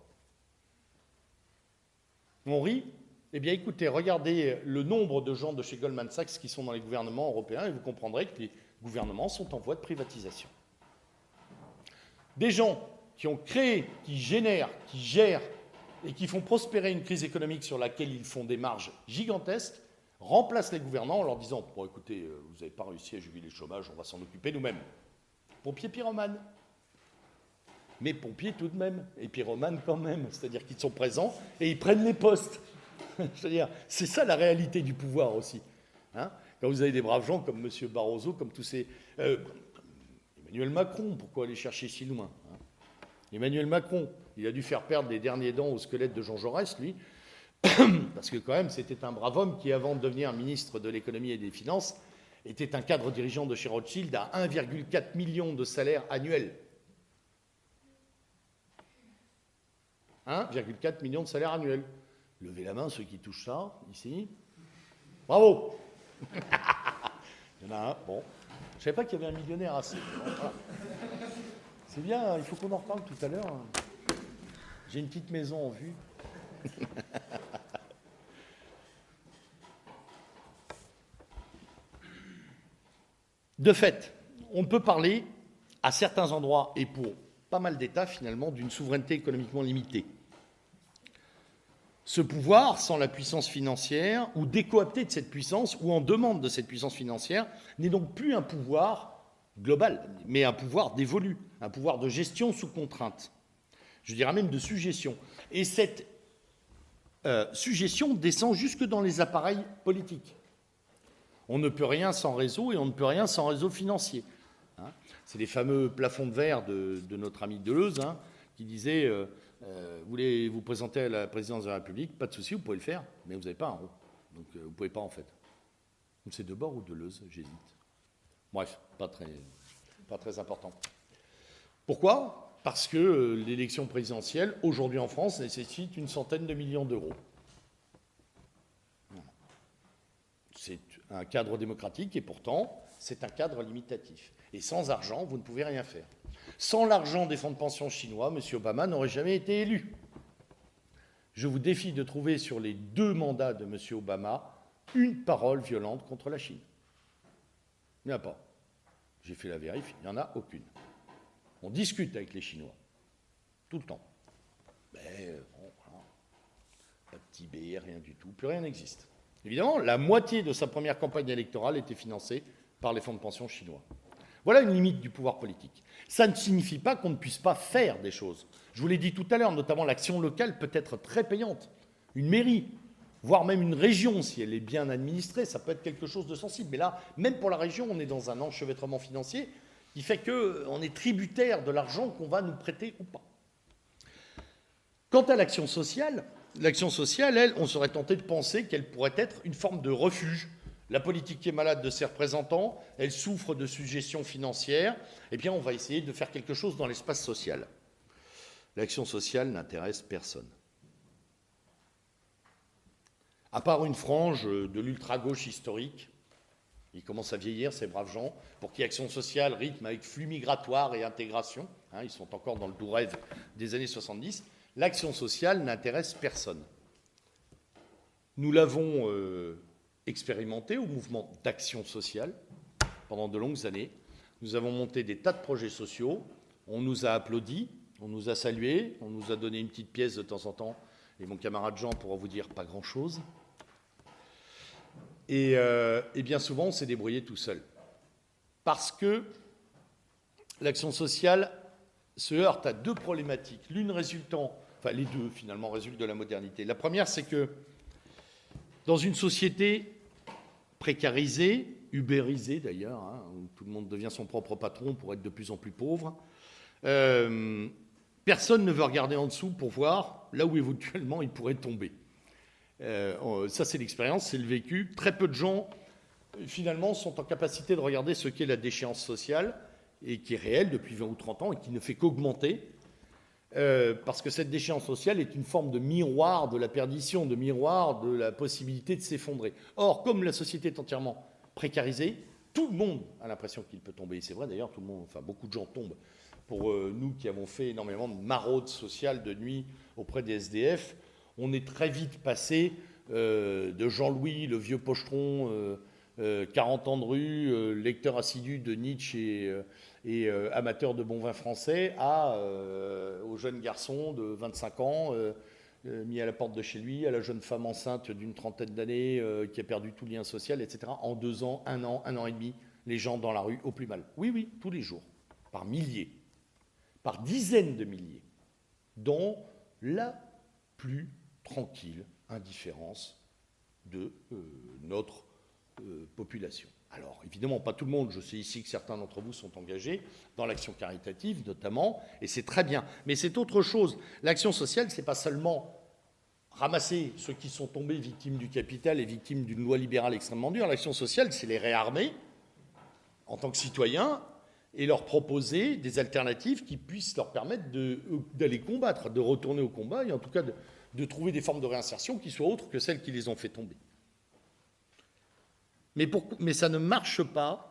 On rit? Eh bien, écoutez, regardez le nombre de gens de chez Goldman Sachs qui sont dans les gouvernements européens et vous comprendrez que les gouvernements sont en voie de privatisation. des gens qui ont créé, qui génèrent, qui gèrent et qui font prospérer une crise économique sur laquelle ils font des marges gigantesques, remplacent les gouvernants en leur disant Bon, écoutez, euh, vous n'avez pas réussi à jubiler le chômage, on va s'en occuper nous-mêmes. Pompiers pyromanes. Mais pompiers tout de même, et pyromanes quand même, c'est-à-dire qu'ils sont présents et ils prennent les postes. C'est-à-dire, c'est ça la réalité du pouvoir aussi. Hein Quand vous avez des braves gens comme M. Barroso, comme tous ces. Euh, Emmanuel Macron, pourquoi aller chercher si loin hein? Emmanuel Macron, il a dû faire perdre les derniers dents au squelette de Jean Jaurès, lui, parce que quand même, c'était un brave homme qui, avant de devenir ministre de l'économie et des finances, était un cadre dirigeant de chez Rothschild à 1,4 million de salaire annuel. 1,4 million de salaire annuel. Levez la main ceux qui touchent ça, ici. Bravo Il y en a un, bon. Je ne savais pas qu'il y avait un millionnaire assez. C'est bien, il faut qu'on en reparle tout à l'heure. J'ai une petite maison en vue. De fait, on peut parler à certains endroits et pour pas mal d'États finalement d'une souveraineté économiquement limitée. Ce pouvoir, sans la puissance financière, ou décoopté de cette puissance, ou en demande de cette puissance financière, n'est donc plus un pouvoir global, mais un pouvoir dévolu, un pouvoir de gestion sous contrainte, je dirais même de suggestion. Et cette euh, suggestion descend jusque dans les appareils politiques. On ne peut rien sans réseau et on ne peut rien sans réseau financier. Hein. C'est les fameux plafonds de verre de, notre ami Deleuze hein, qui disait euh, euh, Vous voulez vous présenter à la présidence de la République? Pas de souci, vous pouvez le faire, mais vous n'avez pas un rond. Donc vous ne pouvez pas en fait. C'est Debord ou Deleuze J'hésite. Bref, pas très important. Pourquoi? Parce que l'élection présidentielle, aujourd'hui en France, nécessite une centaine de millions d'euros. C'est un cadre démocratique et pourtant, c'est un cadre limitatif. Et sans argent, vous ne pouvez rien faire. Sans l'argent des fonds de pension chinois, M. Obama n'aurait jamais été élu. Je vous défie de trouver sur les deux mandats de M. Obama une parole violente contre la Chine. Il n'y en a pas. J'ai fait la vérif, il n'y en a aucune. On discute avec les Chinois, tout le temps. Mais bon, pas de Tibet, rien du tout, plus rien n'existe. Évidemment, la moitié de sa première campagne électorale était financée par les fonds de pension chinois. Voilà une limite du pouvoir politique. Ça ne signifie pas qu'on ne puisse pas faire des choses. Je vous l'ai dit tout à l'heure, notamment l'action locale peut être très payante. Une mairie, voire même une région, si elle est bien administrée, ça peut être quelque chose de sensible. Mais là, même pour la région, on est dans un enchevêtrement financier qui fait qu'on est tributaire de l'argent qu'on va nous prêter ou pas. Quant à l'action sociale, l'action sociale, elle, on serait tenté de penser qu'elle pourrait être une forme de refuge. La politique est malade de ses représentants, elle souffre de suggestions financières, eh bien on va essayer de faire quelque chose dans l'espace social. L'action sociale n'intéresse personne. À part une frange de l'ultra-gauche historique, ils commencent à vieillir, ces braves gens, pour qui action sociale rythme avec flux migratoire et intégration, hein, ils sont encore dans le doux rêve des années 70, L'action sociale n'intéresse personne. Nous l'avons euh, expérimenté au mouvement d'action sociale pendant de longues années. Nous avons monté des tas de projets sociaux. On nous a applaudi, on nous a salués, on nous a donné une petite pièce de temps en temps. Et mon camarade Jean pourra vous dire pas grand-chose. Et, euh, et, bien souvent, on s'est débrouillé tout seul. Parce que l'action sociale se heurte à deux problématiques. L'une résultant enfin les deux finalement résultent de la modernité. La première, c'est que dans une société précarisée, ubérisée d'ailleurs, hein, où tout le monde devient son propre patron pour être de plus en plus pauvre, euh, personne ne veut regarder en dessous pour voir là où éventuellement il pourrait tomber. Euh, ça, c'est l'expérience, c'est le vécu. Très peu de gens, finalement, sont en capacité de regarder ce qu'est la déchéance sociale, et qui est réelle depuis 20 ou 30 ans, et qui ne fait qu'augmenter. Euh, parce que cette déchéance sociale est une forme de miroir de la perdition, de miroir de la possibilité de s'effondrer. Or, comme la société est entièrement précarisée, tout le monde a l'impression qu'il peut tomber. C'est vrai d'ailleurs, tout le monde, enfin beaucoup de gens tombent. Pour euh, nous qui avons fait énormément de maraudes sociales de nuit auprès des SDF, on est très vite passé euh, de Jean-Louis, le vieux pochetron 40 ans de rue, lecteur assidu de Nietzsche et, amateur de bon vin français, au jeune garçon de 25 ans mis à la porte de chez lui, à la jeune femme enceinte d'une trentaine d'années qui a perdu tout lien social, etc. En deux ans, un an, un an et demi, les gens dans la rue au plus mal. Oui, oui, tous les jours, par milliers, par dizaines de milliers, dont la plus tranquille indifférence de euh, notre euh, population. Alors, évidemment, pas tout le monde. Je sais ici que certains d'entre vous sont engagés dans l'action caritative, notamment, et c'est très bien. Mais c'est autre chose. L'action sociale, ce n'est pas seulement ramasser ceux qui sont tombés victimes du capital et victimes d'une loi libérale extrêmement dure. L'action sociale, c'est les réarmer en tant que citoyens et leur proposer des alternatives qui puissent leur permettre d'aller combattre, de retourner au combat et en tout cas de, trouver des formes de réinsertion qui soient autres que celles qui les ont fait tomber. Mais, ça ne marche pas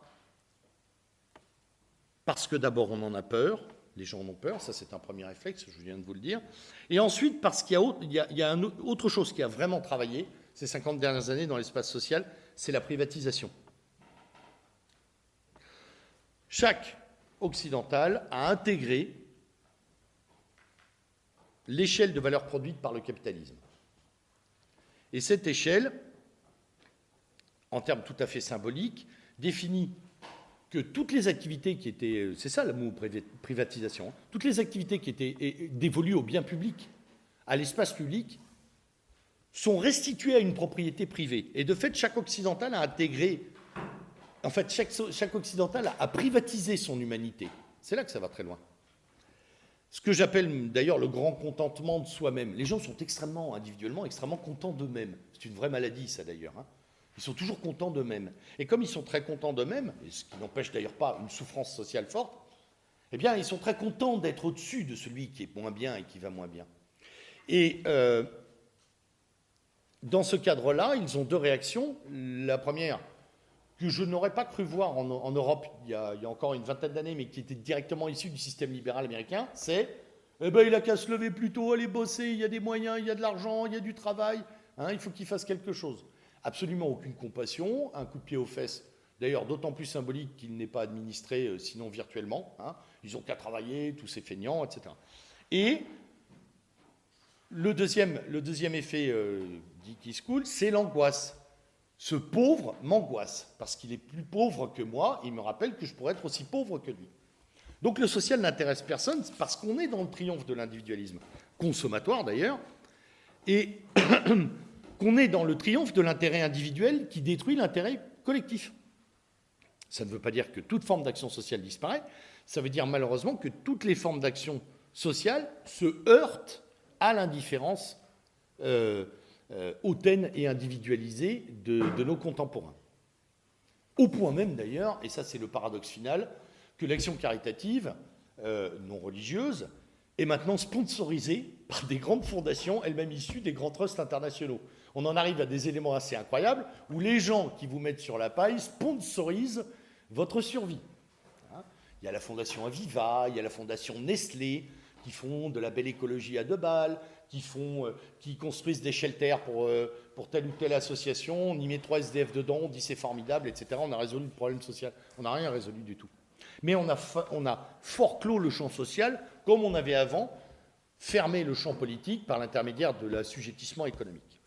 parce que d'abord on en a peur, les gens en ont peur, ça c'est un premier réflexe, je viens de vous le dire, et ensuite parce qu'il y a, il y a autre chose qui a vraiment travaillé ces 50 dernières années dans l'espace social, c'est la privatisation. Chaque occidental a intégré l'échelle de valeur produite par le capitalisme. Et cette échelle, en termes tout à fait symboliques, définit que toutes les activités qui étaient, c'est ça le mot privatisation, hein, toutes les activités qui étaient dévolues au bien public, à l'espace public, sont restituées à une propriété privée. Et de fait, chaque occidental a intégré en fait, chaque, occidental a, privatisé son humanité. C'est là que ça va très loin. Ce que j'appelle d'ailleurs le grand contentement de soi-même. Les gens sont extrêmement, individuellement, extrêmement contents d'eux-mêmes. C'est une vraie maladie, ça d'ailleurs. Hein. Ils sont toujours contents d'eux-mêmes. Et comme ils sont très contents d'eux-mêmes, ce qui n'empêche d'ailleurs pas une souffrance sociale forte, eh bien, ils sont très contents d'être au-dessus de celui qui est moins bien et qui va moins bien. Et euh, dans ce cadre-là, ils ont deux réactions. La première, que je n'aurais pas cru voir en, Europe il y, a, encore une vingtaine d'années, mais qui était directement issu du système libéral américain, c'est eh ben, il a qu'à se lever plus tôt, aller bosser, il y a des moyens, il y a de l'argent, il y a du travail, hein, il faut qu'il fasse quelque chose. Absolument aucune compassion, un coup de pied aux fesses, d'ailleurs d'autant plus symbolique qu'il n'est pas administré euh, sinon virtuellement. Hein. ils ont qu'à travailler, tous ces feignants, etc. Et le deuxième, le deuxième effet euh, qui se coule, c'est l'angoisse. Ce pauvre m'angoisse, parce qu'il est plus pauvre que moi, il me rappelle que je pourrais être aussi pauvre que lui. Donc le social n'intéresse personne parce qu'on est dans le triomphe de l'individualisme, consommatoire d'ailleurs, et qu'on est dans le triomphe de l'intérêt individuel qui détruit l'intérêt collectif. Ça ne veut pas dire que toute forme d'action sociale disparaît, ça veut dire malheureusement que toutes les formes d'action sociale se heurtent à l'indifférence euh, hautaine et individualisée de, nos contemporains. Au point même d'ailleurs, et ça c'est le paradoxe final, que l'action caritative euh, non religieuse est maintenant sponsorisée par des grandes fondations, elles-mêmes issues des grands trusts internationaux. On en arrive à des éléments assez incroyables où les gens qui vous mettent sur la paille sponsorisent votre survie. Hein? Il y a la fondation Aviva, il y a la fondation Nestlé, qui font de la belle écologie à deux balles, qui, font, euh, qui construisent des shelters pour, euh, pour telle ou telle association, on y met trois SDF dedans, on dit c'est formidable, etc. On a résolu le problème social. On n'a rien résolu du tout. Mais on a, on a fort clos le champ social, comme on avait avant fermé le champ politique par l'intermédiaire de l'assujettissement économique.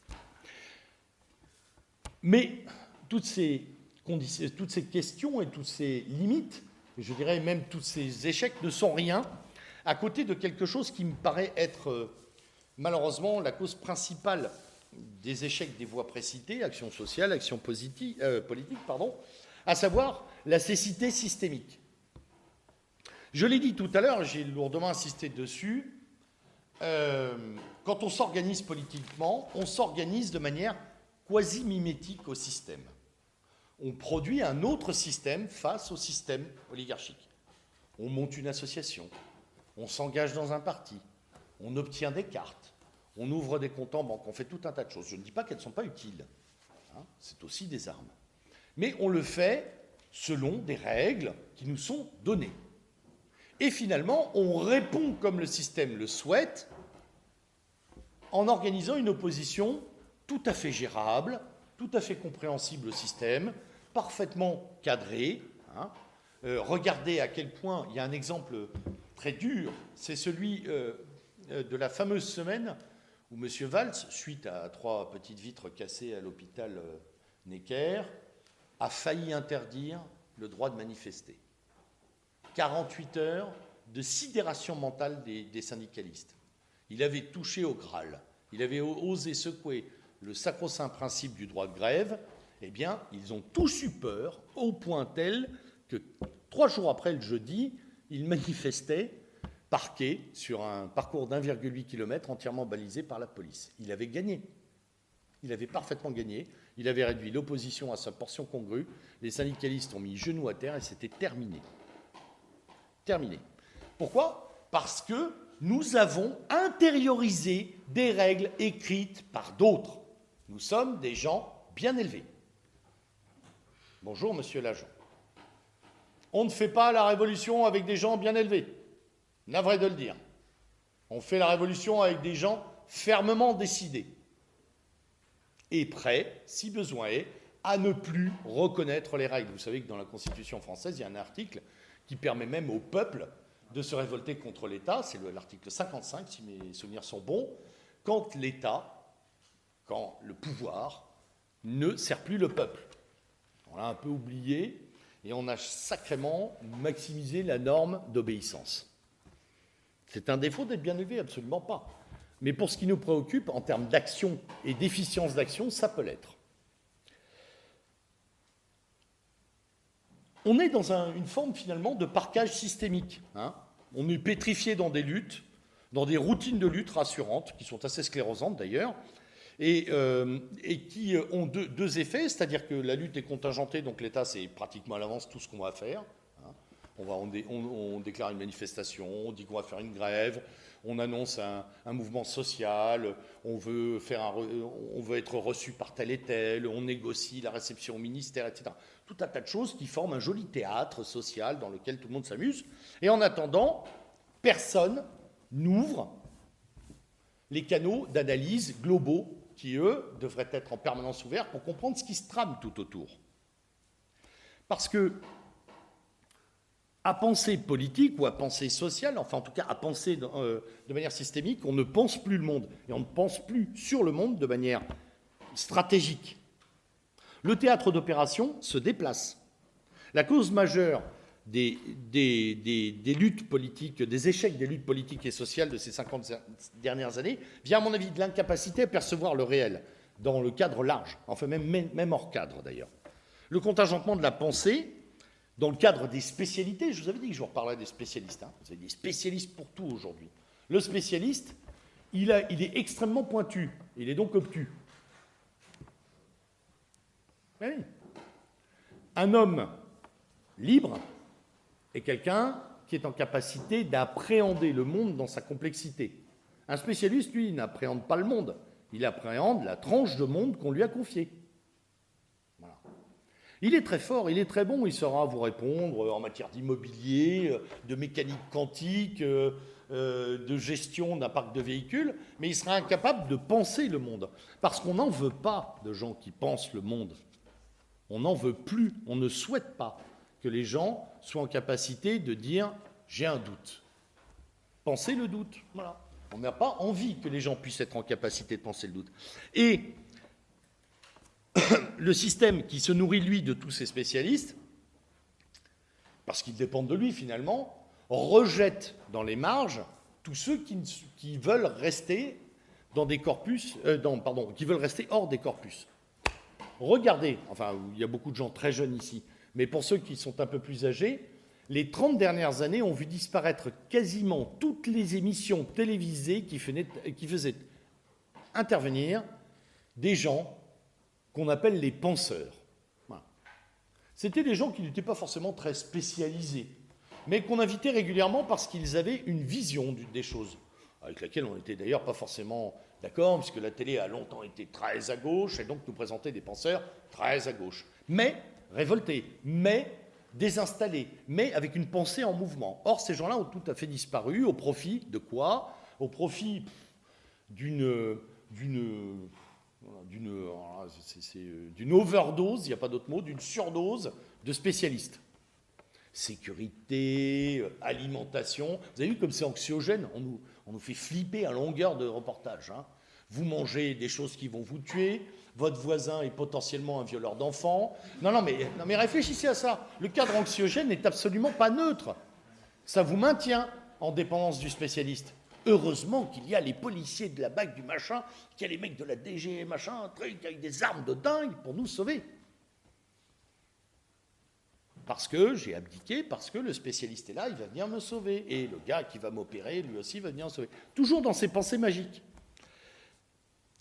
Mais toutes ces, toutes ces questions et toutes ces limites, je dirais même tous ces échecs, ne sont rien à côté de quelque chose qui me paraît être euh, malheureusement la cause principale des échecs des voies précitées, action sociale, action euh, politique, pardon, à savoir la cécité systémique. Je l'ai dit tout à l'heure, j'ai lourdement insisté dessus, euh, quand on s'organise politiquement, on s'organise de manière quasi-mimétique au système. On produit un autre système face au système oligarchique. On monte une association, on s'engage dans un parti, on obtient des cartes, on ouvre des comptes en banque, on fait tout un tas de choses. Je ne dis pas qu'elles ne sont pas utiles, hein, c'est aussi des armes. Mais on le fait selon des règles qui nous sont données. Et finalement, on répond comme le système le souhaite en organisant une opposition tout à fait gérable, tout à fait compréhensible au système, parfaitement cadré. Hein. Euh, regardez à quel point il y a un exemple très dur, c'est celui euh, euh, de la fameuse semaine où M. Valls, suite à trois petites vitres cassées à l'hôpital Necker, a failli interdire le droit de manifester. 48 heures de sidération mentale des, syndicalistes. Il avait touché au Graal, il avait osé secouer le sacro-saint principe du droit de grève, eh bien, ils ont tous eu peur, au point tel que trois jours après le jeudi, ils manifestaient parqués sur un parcours d'1,8 km entièrement balisé par la police. Il avait gagné. Il avait parfaitement gagné. Il avait réduit l'opposition à sa portion congrue. Les syndicalistes ont mis genoux à terre et c'était terminé. Terminé. Pourquoi? Parce que nous avons intériorisé des règles écrites par d'autres. Nous sommes des gens bien élevés. Bonjour, monsieur l'agent. On ne fait pas la révolution avec des gens bien élevés. Navré de le dire. On fait la révolution avec des gens fermement décidés et prêts, si besoin est, à ne plus reconnaître les règles. Vous savez que dans la Constitution française, il y a un article qui permet même au peuple de se révolter contre l'État, c'est l'article 55, si mes souvenirs sont bons, quand l'État, quand le pouvoir ne sert plus le peuple. On l'a un peu oublié et on a sacrément maximisé la norme d'obéissance. C'est un défaut d'être bien élevé, absolument pas. Mais pour ce qui nous préoccupe, en termes d'action et d'efficience d'action, ça peut l'être. On est dans une forme finalement de parcage systémique. Hein. on est pétrifié dans des luttes, dans des routines de lutte rassurantes, qui sont assez sclérosantes d'ailleurs, et, euh, qui ont deux, effets, c'est-à-dire que la lutte est contingentée, donc l'État sait pratiquement à l'avance tout ce qu'on va faire. On, va, on, déclare une manifestation, on dit qu'on va faire une grève, on annonce un, mouvement social, on veut, faire on veut être reçu par tel et tel, on négocie la réception au ministère, etc. Tout un tas de choses qui forment un joli théâtre social dans lequel tout le monde s'amuse. Et en attendant, personne n'ouvre les canaux d'analyse globaux qui, eux, devraient être en permanence ouverts pour comprendre ce qui se trame tout autour. Parce que à penser politique ou à penser sociale, enfin en tout cas à penser euh, de manière systémique, on ne pense plus le monde et on ne pense plus sur le monde de manière stratégique. Le théâtre d'opération se déplace. La cause majeure des, luttes politiques, des échecs des luttes politiques et sociales de ces 50 dernières années vient, à mon avis, de l'incapacité à percevoir le réel dans le cadre large, enfin même, même hors cadre d'ailleurs. Le contingentement de la pensée dans le cadre des spécialités, je vous avais dit que je vous reparlerais des spécialistes. Hein. Vous avez des spécialistes pour tout aujourd'hui. Le spécialiste, il, est extrêmement pointu. Il est donc obtus. Oui. Un homme libre est quelqu'un qui est en capacité d'appréhender le monde dans sa complexité. Un spécialiste, lui, n'appréhende pas le monde. Il appréhende la tranche de monde qu'on lui a confiée. Il est très fort, il est très bon, il saura vous répondre en matière d'immobilier, de mécanique quantique, euh, de gestion d'un parc de véhicules, mais il sera incapable de penser le monde. Parce qu'on n'en veut pas de gens qui pensent le monde. On n'en veut plus, on ne souhaite pas que les gens soient en capacité de dire j'ai un doute. Penser le doute, voilà. On n'a pas envie que les gens puissent être en capacité de penser le doute. Et le système qui se nourrit, lui, de tous ces spécialistes, parce qu'ils dépendent de lui finalement, rejette dans les marges tous ceux qui, veulent rester dans des corpus, euh, pardon, qui veulent rester hors des corpus. Regardez, enfin, il y a beaucoup de gens très jeunes ici, mais pour ceux qui sont un peu plus âgés, les 30 dernières années ont vu disparaître quasiment toutes les émissions télévisées qui faisaient intervenir des gens qu'on appelle les penseurs. C'était des gens qui n'étaient pas forcément très spécialisés, mais qu'on invitait régulièrement parce qu'ils avaient une vision des choses, avec laquelle on n'était d'ailleurs pas forcément d'accord, puisque la télé a longtemps été très à gauche, et donc nous présentait des penseurs très à gauche. Mais révoltés, mais désinstallés, mais avec une pensée en mouvement. Or, ces gens-là ont tout à fait disparu au profit de quoi? Au profit d'une d'une overdose, il n'y a pas d'autre mot, d'une surdose de spécialistes. Sécurité, alimentation. Vous avez vu comme c'est anxiogène on nous, fait flipper à longueur de reportage. Hein. Vous mangez des choses qui vont vous tuer, votre voisin est potentiellement un violeur d'enfants. Non, non mais, non, mais réfléchissez à ça. Le cadre anxiogène n'est absolument pas neutre. Ça vous maintient en dépendance du spécialiste. Heureusement qu'il y a les policiers de la BAC du machin, qu'il y a les mecs de la DG machin, un truc avec des armes de dingue pour nous sauver. Parce que j'ai abdiqué, parce que le spécialiste est là, il va venir me sauver. Et le gars qui va m'opérer, lui aussi, va venir me sauver. Toujours dans ses pensées magiques.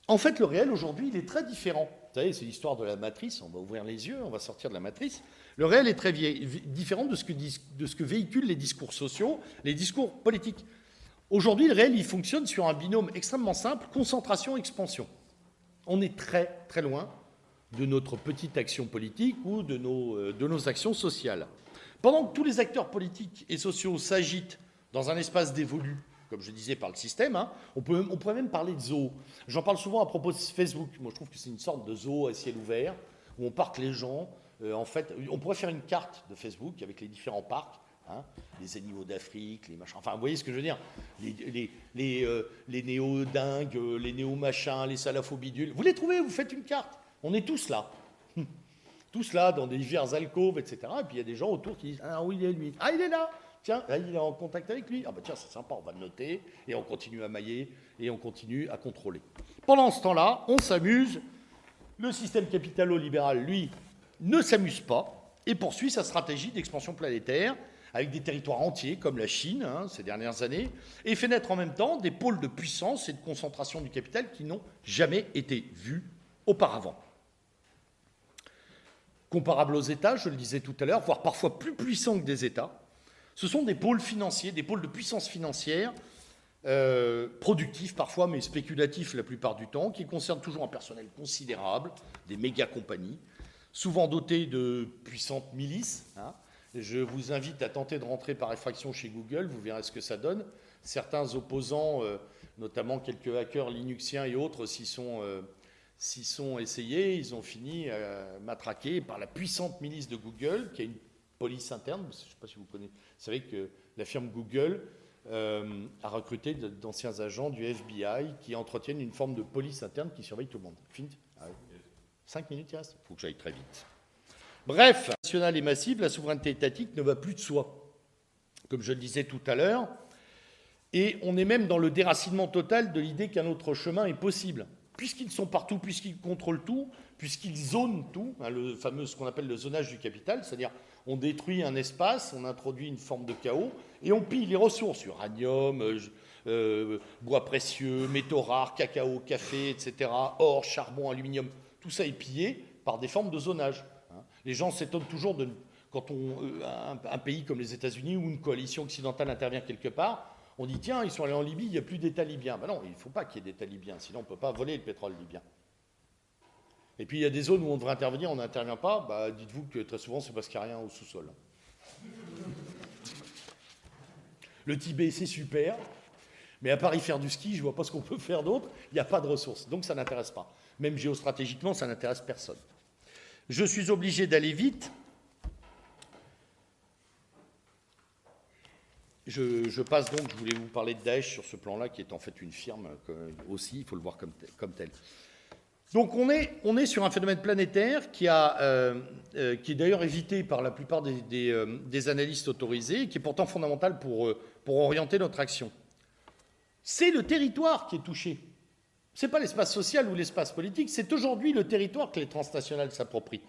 En fait, le réel, aujourd'hui, il est très différent. Vous savez, c'est l'histoire de la matrice, on va ouvrir les yeux, on va sortir de la matrice. Le réel est très différent de ce, que, de ce que véhiculent les discours sociaux, les discours politiques. Aujourd'hui, le réel, il fonctionne sur un binôme extrêmement simple, concentration-expansion. On est très, très loin de notre petite action politique ou de nos, euh, de nos actions sociales. Pendant que tous les acteurs politiques et sociaux s'agitent dans un espace dévolu, comme je disais, par le système, hein, on pourrait même parler de zoo. J'en parle souvent à propos de Facebook. Moi, je trouve que c'est une sorte de zoo à ciel ouvert, où on parque les gens. Euh, en fait, on pourrait faire une carte de Facebook avec les différents parcs Hein, les animaux d'Afrique, les machins. Enfin, vous voyez ce que je veux dire Les, les, euh, néo-dingues, euh, les néo-machins, les salafophidules. Vous les trouvez, vous faites une carte. On est tous là. tous là, dans des divers alcôves, etc. Et puis il y a des gens autour qui disent Ah oui, il est lui. Ah, il est là Tiens, il est en contact avec lui. Ah bah tiens, c'est sympa, on va le noter. Et on continue à mailler et on continue à contrôler. Pendant ce temps-là, on s'amuse. Le système capitalo-libéral, lui, ne s'amuse pas et poursuit sa stratégie d'expansion planétaire avec des territoires entiers comme la Chine hein, ces dernières années, et fait naître en même temps des pôles de puissance et de concentration du capital qui n'ont jamais été vus auparavant. Comparables aux États, je le disais tout à l'heure, voire parfois plus puissants que des États, ce sont des pôles financiers, des pôles de puissance financière, euh, productifs parfois, mais spéculatifs la plupart du temps, qui concernent toujours un personnel considérable, des méga compagnies, souvent dotés de puissantes milices, hein, je vous invite à tenter de rentrer par effraction chez Google, vous verrez ce que ça donne. Certains opposants, euh, notamment quelques hackers linuxiens et autres, s'y sont, euh, essayés. Ils ont fini euh, matraqués par la puissante milice de Google, qui a une police interne. Je ne sais pas si vous connaissez. Vous savez que la firme Google a recruté d'anciens agents du FBI qui entretiennent une forme de police interne qui surveille tout le monde. Fini ah Cinq minutes, il reste Il faut que j'aille très vite. Bref, nationale et massive, la souveraineté étatique ne va plus de soi, comme je le disais tout à l'heure, et on est même dans le déracinement total de l'idée qu'un autre chemin est possible. Puisqu'ils sont partout, puisqu'ils contrôlent tout, puisqu'ils zonent tout, hein, le fameux ce qu'on appelle le zonage du capital, c'est-à-dire on détruit un espace, on introduit une forme de chaos, et on pille les ressources, uranium, euh, euh, bois précieux, métaux rares, cacao, café, etc., or, charbon, aluminium, tout ça est pillé par des formes de zonage. Les gens s'étonnent toujours de, quand euh, un, pays comme les États-Unis ou une coalition occidentale intervient quelque part, on dit tiens, ils sont allés en Libye, il n'y a plus d'État libyen. Ben non, il ne faut pas qu'il y ait d'État libyen, sinon on ne peut pas voler le pétrole libyen. Et puis il y a des zones où on devrait intervenir, on n'intervient pas, bah, dites-vous que très souvent c'est parce qu'il n'y a rien au sous-sol. Le Tibet, c'est super, mais à part y faire du ski, je ne vois pas ce qu'on peut faire d'autre, il n'y a pas de ressources, donc ça n'intéresse pas. Même géostratégiquement, ça n'intéresse personne. Je suis obligé d'aller vite. Je, passe donc, je voulais vous parler de Daesh sur ce plan-là, qui est en fait une firme aussi, il faut le voir comme, tel. Donc on est, sur un phénomène planétaire qui, a, euh, euh, qui est d'ailleurs évité par la plupart des, euh, analystes autorisés, qui est pourtant fondamental pour orienter notre action. C'est le territoire qui est touché. Ce n'est pas l'espace social ou l'espace politique, c'est aujourd'hui le territoire que les transnationales s'approprient.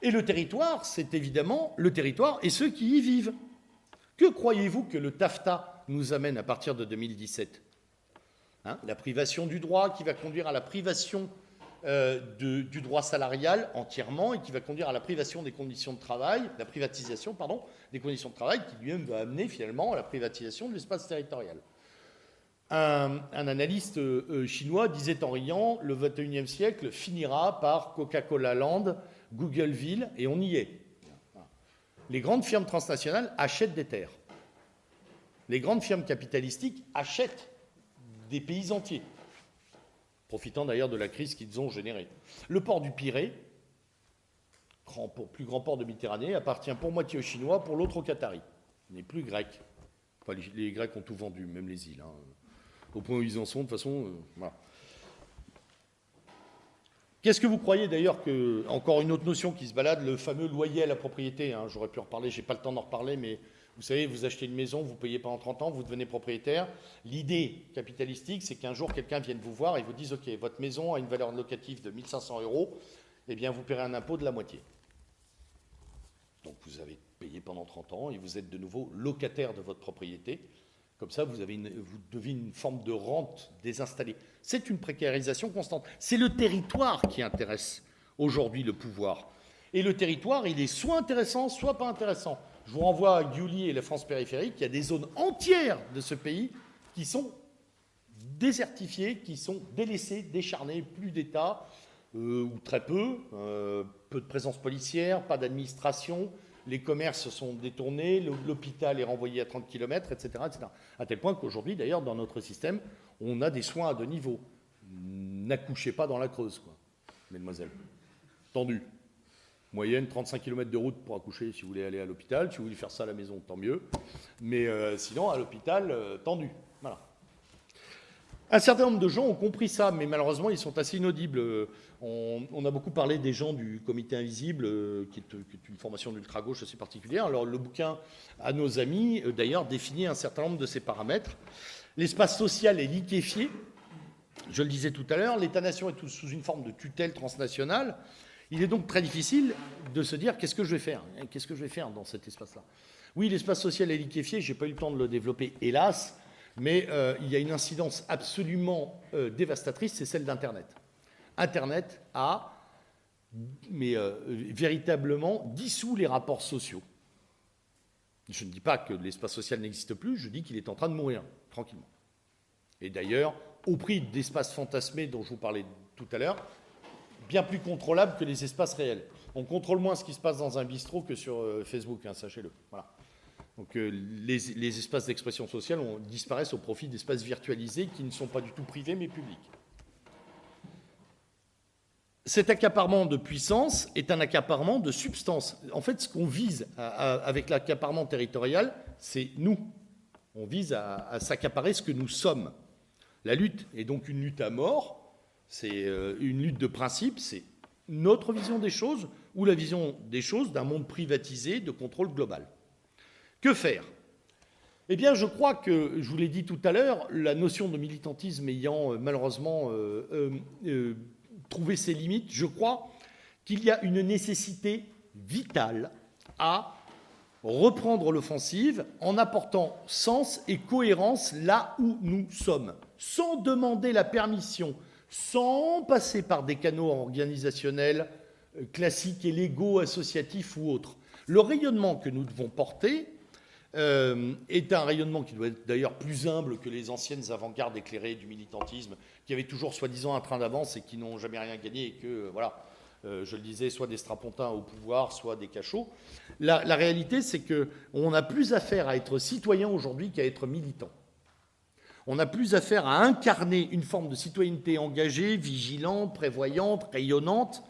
Et le territoire, c'est évidemment le territoire et ceux qui y vivent. Que croyez-vous que le TAFTA nous amène à partir de 2017 hein, La privation du droit qui va conduire à la privation euh, du droit salarial entièrement et qui va conduire à la privation des conditions de travail, la privatisation, pardon, des conditions de travail qui lui-même va amener finalement à la privatisation de l'espace territorial. Un, analyste euh, chinois disait en riant, le 21e siècle finira par Coca-Cola Land, Googleville, et on y est. Les grandes firmes transnationales achètent des terres. Les grandes firmes capitalistiques achètent des pays entiers. profitant d'ailleurs de la crise qu'ils ont générée. Le port du Pirée, plus grand port de Méditerranée, appartient pour moitié aux Chinois, pour l'autre aux Qataris. Il n'est plus grec. les, Grecs ont tout vendu, même les îles. Hein. Au point où ils en sont, de toute façon, euh. Qu'est-ce que vous croyez d'ailleurs que, encore une autre notion qui se balade, le fameux loyer à la propriété hein, J'aurais pu en reparler, j'ai pas le temps d'en reparler, mais vous savez, vous achetez une maison, vous payez pendant 30 ans, vous devenez propriétaire. L'idée capitalistique, c'est qu'un jour, quelqu'un vienne vous voir et vous dise Ok, votre maison a une valeur locative de 1500 euros, eh bien, vous paierez un impôt de la moitié. Donc, vous avez payé pendant 30 ans et vous êtes de nouveau locataire de votre propriété. Comme ça, vous, avez devez une forme de rente désinstallée. C'est une précarisation constante. C'est le territoire qui intéresse aujourd'hui le pouvoir. Et le territoire, il est soit intéressant, soit pas intéressant. Je vous renvoie à Gulli et la France périphérique. Il y a des zones entières de ce pays qui sont désertifiées, qui sont délaissées, décharnées, plus d'État, euh, ou très peu, euh, peu de présence policière, pas d'administration, les commerces sont détournés, l'hôpital est renvoyé à 30 km, etc. etc. À tel point qu'aujourd'hui, d'ailleurs, dans notre système, on a des soins à deux niveaux. N'accouchez pas dans la Creuse, quoi, mesdemoiselles. Tendu. Moyenne, 35 km de route pour accoucher si vous voulez aller à l'hôpital. Si vous voulez faire ça à la maison, tant mieux. Mais euh, sinon, à l'hôpital, euh, tendu. Voilà. Un certain nombre de gens ont compris ça, mais malheureusement, ils sont assez inaudibles. On, a beaucoup parlé des gens du Comité Invisible, euh, qui, est, une formation d'ultra-gauche assez particulière. Alors, le bouquin à nos amis, euh, d'ailleurs, définit un certain nombre de ces paramètres. L'espace social est liquéfié. Je le disais tout à l'heure, l'État-nation est sous une forme de tutelle transnationale. Il est donc très difficile de se dire qu'est-ce que je vais faire Qu'est-ce que je vais faire dans cet espace-là? Oui, l'espace social est liquéfié, je n'ai pas eu le temps de le développer, hélas. Mais euh, il y a une incidence absolument dévastatrice, c'est celle d'Internet. Internet a mais, euh, véritablement dissous les rapports sociaux. Je ne dis pas que l'espace social n'existe plus, je dis qu'il est en train de mourir, tranquillement. Et d'ailleurs, au prix d'espaces fantasmés dont je vous parlais tout à l'heure, bien plus contrôlables que les espaces réels. On contrôle moins ce qui se passe dans un bistrot que sur Facebook, hein, sachez-le. Voilà. Donc euh, les, espaces d'expression sociale disparaissent au profit d'espaces virtualisés qui ne sont pas du tout privés mais publics. Cet accaparement de puissance est un accaparement de substance. En fait, ce qu'on vise avec l'accaparement territorial, c'est nous. On vise à, s'accaparer ce que nous sommes. La lutte est donc une lutte à mort, c'est euh, une lutte de principe, c'est notre vision des choses ou la vision des choses d'un monde privatisé de contrôle global. Que faire? Eh bien, je crois que, je vous l'ai dit tout à l'heure, la notion de militantisme ayant euh, malheureusement euh, trouvé ses limites, je crois qu'il y a une nécessité vitale à reprendre l'offensive en apportant sens et cohérence là où nous sommes, sans demander la permission, sans passer par des canaux organisationnels classiques et légaux, associatifs ou autres. Le rayonnement que nous devons porter, euh, est un rayonnement qui doit être d'ailleurs plus humble que les anciennes avant-gardes éclairées du militantisme, qui avaient toujours soi-disant un train d'avance et qui n'ont jamais rien gagné et que, euh, voilà, euh, je le disais, soit des strapontins au pouvoir, soit des cachots. La, réalité, c'est qu'on a plus affaire à être citoyen aujourd'hui qu'à être militant. On a plus affaire à incarner une forme de citoyenneté engagée, vigilante, prévoyante, rayonnante,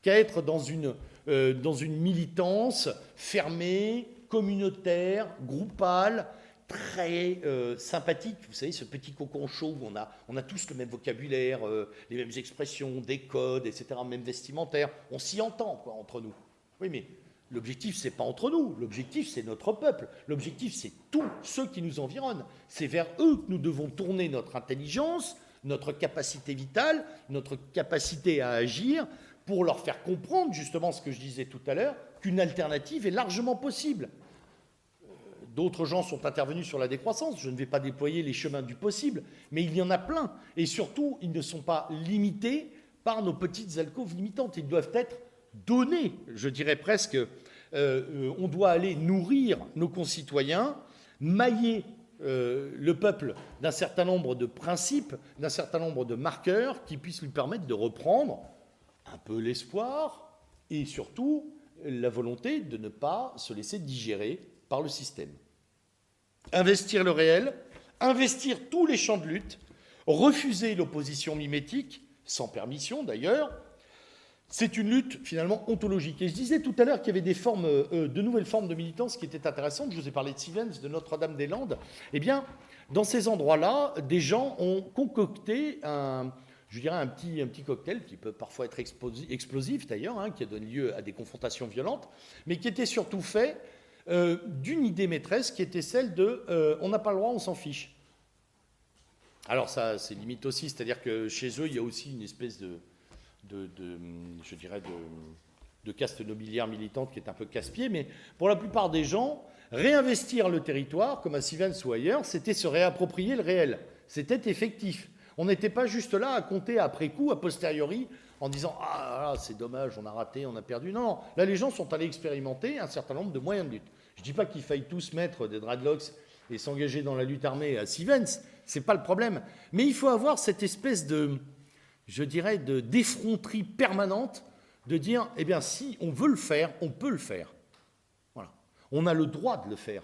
qu'à être dans une, dans une militance fermée, communautaire, groupal, très euh, sympathique. Vous savez, ce petit cocon chaud où on a, on a tous le même vocabulaire, euh, les mêmes expressions, des codes, etc., même vestimentaire. On s'y entend, quoi, entre nous. Oui, mais l'objectif, c'est pas entre nous. L'objectif, c'est notre peuple. L'objectif, c'est tous ceux qui nous environnent. C'est vers eux que nous devons tourner notre intelligence, notre capacité vitale, notre capacité à agir pour leur faire comprendre justement ce que je disais tout à l'heure, qu'une alternative est largement possible. D'autres gens sont intervenus sur la décroissance. Je ne vais pas déployer les chemins du possible, mais il y en a plein. Et surtout, ils ne sont pas limités par nos petites alcôves limitantes. Ils doivent être donnés, je dirais presque. Euh, on doit aller nourrir nos concitoyens, mailler euh, le peuple d'un certain nombre de principes, d'un certain nombre de marqueurs qui puissent lui permettre de reprendre un peu l'espoir et surtout la volonté de ne pas se laisser digérer par le système. Investir le réel, investir tous les champs de lutte, Refuser l'opposition mimétique, sans permission d'ailleurs, c'est une lutte finalement ontologique. Et je disais tout à l'heure qu'il y avait des formes, euh, de nouvelles formes de militance qui étaient intéressantes. Je vous ai parlé de Sivens, de Notre-Dame-des-Landes. Eh bien, dans ces endroits-là, des gens ont concocté un, je dirais un petit, cocktail qui peut parfois être explosif d'ailleurs, hein, qui a donné lieu à des confrontations violentes, mais qui était surtout fait euh, d'une idée maîtresse qui était celle de euh, on n'a pas le droit, on s'en fiche. Alors ça, c'est limite aussi, c'est-à-dire que chez eux, il y a aussi une espèce de, de, je dirais, de, caste nobiliaire militante qui est un peu casse-pied, mais pour la plupart des gens, réinvestir le territoire, comme à Sivens ou ailleurs, c'était se réapproprier le réel. C'était effectif. On n'était pas juste là à compter après coup, a posteriori, en disant Ah, c'est dommage, on a raté, on a perdu. Non. Là, les gens sont allés expérimenter un certain nombre de moyens de lutte. Je ne dis pas qu'il faille tous mettre des dreadlocks et s'engager dans la lutte armée à Sivens, c'est pas le problème. Mais il faut avoir cette espèce de, je dirais, de d'effronterie permanente de dire, eh bien, si on veut le faire, on peut le faire. Voilà. On a le droit de le faire.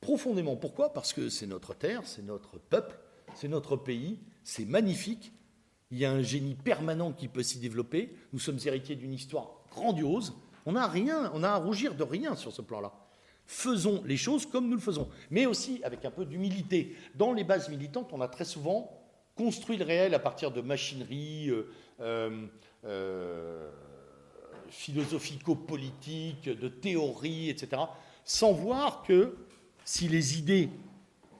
Profondément. Pourquoi? Parce que c'est notre terre, c'est notre peuple, c'est notre pays, c'est magnifique. Il y a un génie permanent qui peut s'y développer. Nous sommes héritiers d'une histoire grandiose. On n'a rien, on a à rougir de rien sur ce plan-là. Faisons les choses comme nous le faisons, mais aussi avec un peu d'humilité. Dans les bases militantes, on a très souvent construit le réel à partir de machineries euh, euh, euh, philosophico-politiques, de théories, etc., sans voir que si les idées,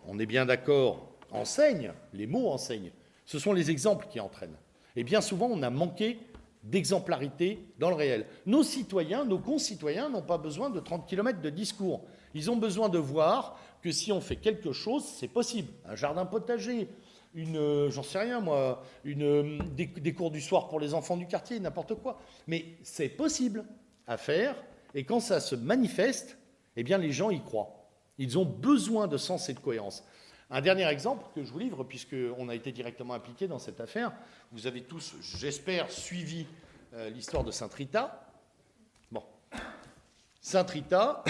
on est bien d'accord, enseignent, les mots enseignent, ce sont les exemples qui entraînent. Et bien souvent, on a manqué d'exemplarité dans le réel. Nos citoyens, nos concitoyens n'ont pas besoin de 30 km de discours. Ils ont besoin de voir que si on fait quelque chose, c'est possible. Un jardin potager, une, euh, j'en sais rien moi, une, euh, des, cours du soir pour les enfants du quartier, n'importe quoi. Mais c'est possible à faire, et quand ça se manifeste, eh bien les gens y croient. Ils ont besoin de sens et de cohérence. Un dernier exemple que je vous livre, puisqu'on a été directement impliqué dans cette affaire. Vous avez tous, j'espère, suivi euh, l'histoire de Saint-Rita. Bon. Saint-Rita,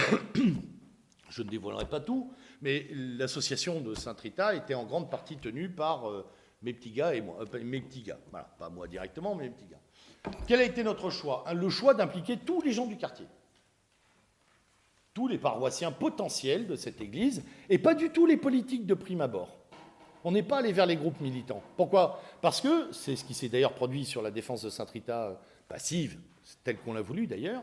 je ne dévoilerai pas tout, mais l'association de Saint-Rita était en grande partie tenue par euh, mes petits gars et moi. Euh, mes petits gars, voilà, pas moi directement, mais mes petits gars. Quel a été notre choix? Le choix d'impliquer tous les gens du quartier tous les paroissiens potentiels de cette Église, et pas du tout les politiques de prime abord. On n'est pas allé vers les groupes militants. Pourquoi? Parce que, c'est ce qui s'est d'ailleurs produit sur la défense de Saint-Rita euh, passive, telle qu'on l'a voulu d'ailleurs,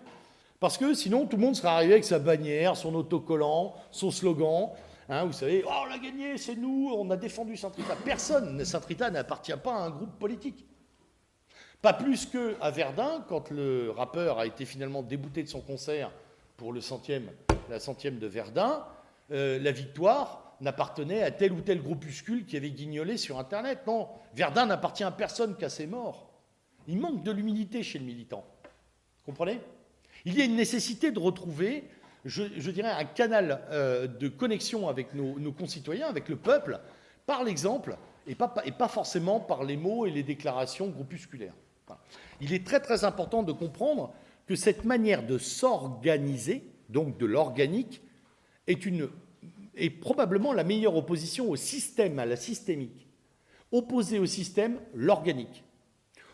parce que sinon tout le monde serait arrivé avec sa bannière, son autocollant, son slogan. Hein, vous savez, oh, on a gagné, c'est nous, on a défendu Saint-Rita. Personne, Saint-Rita n'appartient pas à un groupe politique. Pas plus qu'à Verdun, quand le rappeur a été finalement débouté de son concert pour le centième, la centième de Verdun, euh, la victoire n'appartenait à tel ou tel groupuscule qui avait guignolé sur Internet. Non, Verdun n'appartient à personne qu'à ses morts. Il manque de l'humilité chez le militant. Comprenez? Il y a une nécessité de retrouver, je, dirais, un canal euh, de connexion avec nos, concitoyens, avec le peuple, par l'exemple, et pas forcément par les mots et les déclarations groupusculaires. Il est très très important de comprendre que cette manière de s'organiser, donc de l'organique, est, probablement la meilleure opposition au système, à la systémique. Opposer au système, l'organique.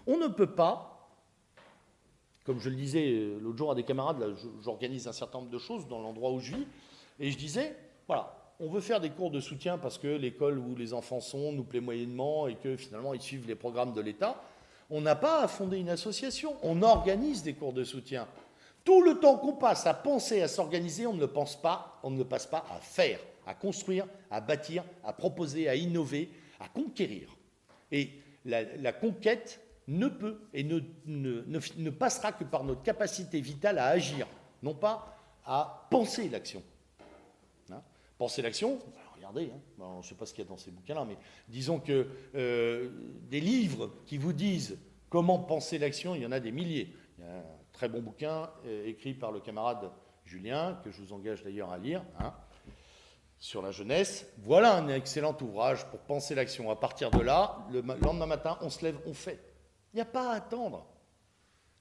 On ne peut pas, comme je le disais euh, l'autre jour à des camarades, j'organise un certain nombre de choses dans l'endroit où je vis, et je disais, voilà, on veut faire des cours de soutien parce que l'école où les enfants sont nous plaît moyennement et que finalement ils suivent les programmes de l'État. On n'a pas à fonder une association, on organise des cours de soutien. Tout le temps qu'on passe à penser, à s'organiser, on ne pense pas, on ne passe pas à faire, à construire, à bâtir, à proposer, à innover, à conquérir. Et la, conquête ne peut et ne, ne, passera que par notre capacité vitale à agir, non pas à penser l'action. Hein? Penser l'action, hein. je ne sais pas ce qu'il y a dans ces bouquins-là, mais disons que euh, des livres qui vous disent comment penser l'action, il y en a des milliers. Il y a un très bon bouquin euh, écrit par le camarade Julien, que je vous engage d'ailleurs à lire, hein, sur la jeunesse. Voilà un excellent ouvrage pour penser l'action. À partir de là, le lendemain matin, on se lève, on fait. Il n'y a pas à attendre.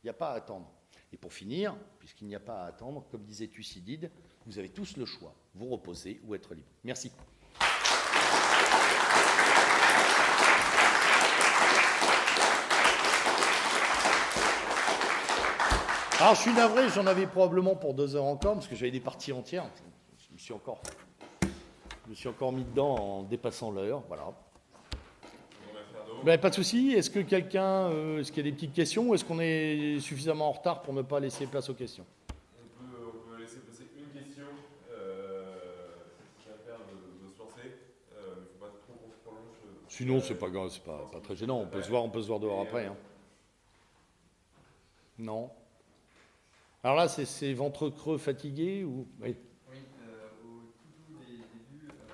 Il n'y a pas à attendre. Et pour finir, puisqu'il n'y a pas à attendre, comme disait Thucydide, vous avez tous le choix, vous reposer ou être libre. Merci. Alors, je suis navré, j'en avais probablement pour deux heures encore, parce que j'avais des parties entières. Je me suis encore, je me suis encore mis dedans en dépassant l'heure. Voilà. Ben, pas de souci. Est-ce que quelqu'un, euh, est-ce qu'il y a des petites questions ou est-ce qu'on est suffisamment en retard pour ne pas laisser place aux questions? On peut, on peut laisser passer une question. Euh, c'est à faire de, de se lancer. Euh, mais il ne faut pas trop qu'on se prolonge. Sinon, c'est pas grave, c'est pas, pas très gênant. On peut se voir, on peut se voir dehors après. hein. Non? Alors là, c'est- ventre creux fatigué ou? Oui. Oui, euh, au tout débuts, euh,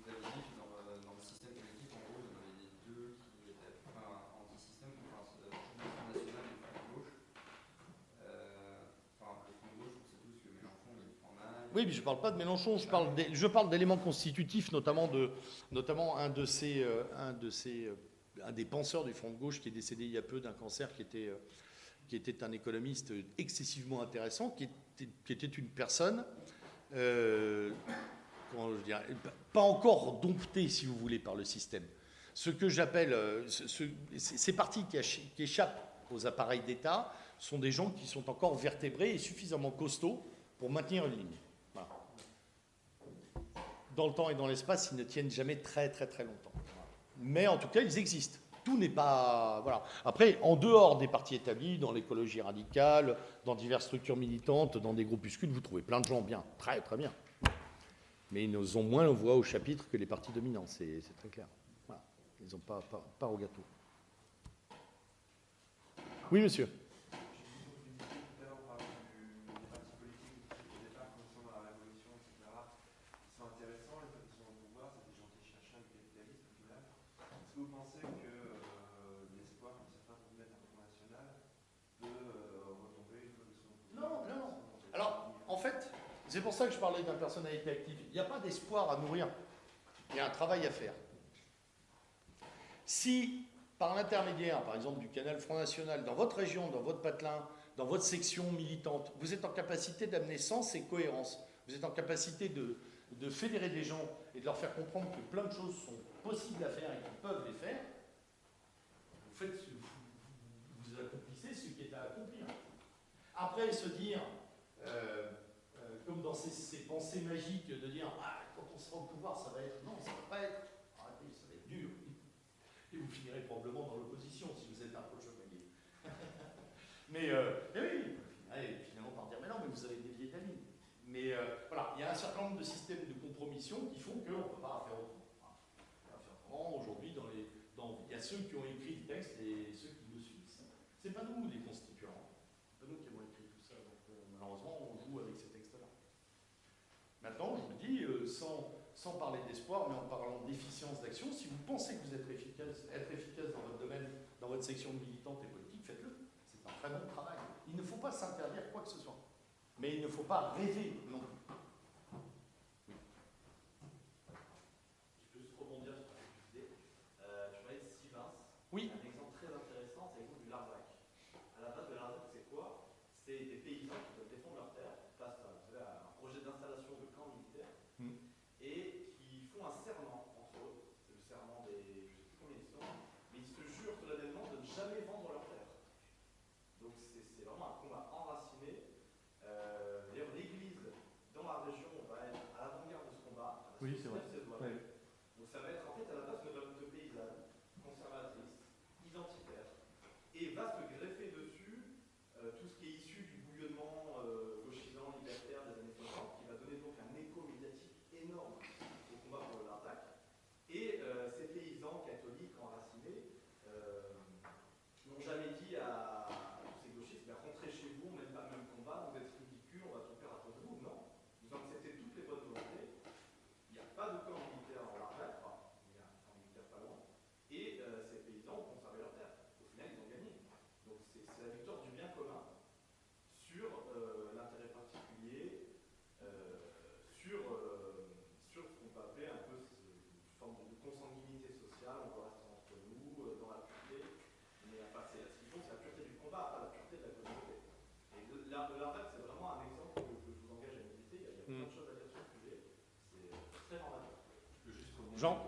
vous avez dit que dans, le- dans le système politique, en gros, il y avait deux qui étaient enfin, anti-système, enfin, c'est le Front National et le Front de Gauche. Euh, enfin, le Front de Gauche, on sait tous que Mélenchon, il en a. Oui, mais je parle pas de Mélenchon, je parle je parle d'éléments constitutifs, notamment de, notamment un de ces, euh, un de ces, euh, un des penseurs du Front de gauche qui est décédé il y a peu d'un cancer, qui était, euh, qui était un économiste excessivement intéressant, qui était, une personne, euh, pas encore domptée, si vous voulez, par le système. Ce que j'appelle, euh, ce- ce- ces partis qui, échappent aux appareils d'État sont des gens qui sont encore vertébrés et suffisamment costauds pour maintenir une ligne. Dans le temps et dans l'espace, ils ne tiennent jamais très très très longtemps. Mais en tout cas, ils existent. Tout n'est pas. Voilà. Après, en dehors des partis établis, dans l'écologie radicale, dans diverses structures militantes, dans des groupuscules, vous trouvez plein de gens bien, très très bien. Mais ils ont moins voix au chapitre que les partis dominants, c'est très clair. Voilà. Ils n'ont pas, pas au gâteau. Oui, monsieur. Tout à l'heure, on parlait du- des partis politiques au départ, comme sont dans la Révolution, etc. Ils sont intéressants, et quand ils sont au pouvoir, c'est des gens qui cherchent le capitalisme, tout là. Est-ce que vous pensez que euh, l'espoir que certains vont mettre en Front National peut euh, retomber une fois qu'ils sont au pouvoir Non, non, non. Alors, en fait, c'est pour ça que je parlais d'une personnalité active. Il n'y a pas d'espoir à nourrir. Il y a un travail à faire. Si, par l'intermédiaire, par exemple, du canal Front National, dans votre région, dans votre patelin, dans votre section militante, vous êtes en capacité d'amener sens et cohérence, vous êtes en capacité de, fédérer des gens et de leur faire comprendre que plein de choses sont possibles à faire et qu'ils peuvent les faire, vous, faites, vous accomplissez ce qui est à accomplir. Après, se dire, euh, euh, comme dans pensées magiques, de dire ah, quand on sera au pouvoir, ça va être. Non, ça va pas être. Arrêtez, ça va être dur. Et vous finirez probablement dans l'opposition si vous êtes un peu chevalier. mais, euh, mais oui, finirez finalement par dire mais non, mais vous avez dévié de la. Mais euh, voilà, il y a un certain nombre de systèmes de compromission qui font qu'on ne peut pas faire autrement. Aujourd'hui, dans les, dans, il y a ceux qui ont écrit le texte et ceux qui le suivent. C'est pas nous les constituants. C'est pas nous qui avons écrit tout ça. Donc, euh, malheureusement, on joue avec ces textes-là. Maintenant, je sans parler d'espoir, mais en parlant d'efficience d'action, si vous pensez que vous êtes efficace, être efficace dans votre domaine, dans votre section militante et politique, faites-le. C'est un très bon travail. Il ne faut pas s'interdire quoi que ce soit. Mais il ne faut pas rêver non plus. Jean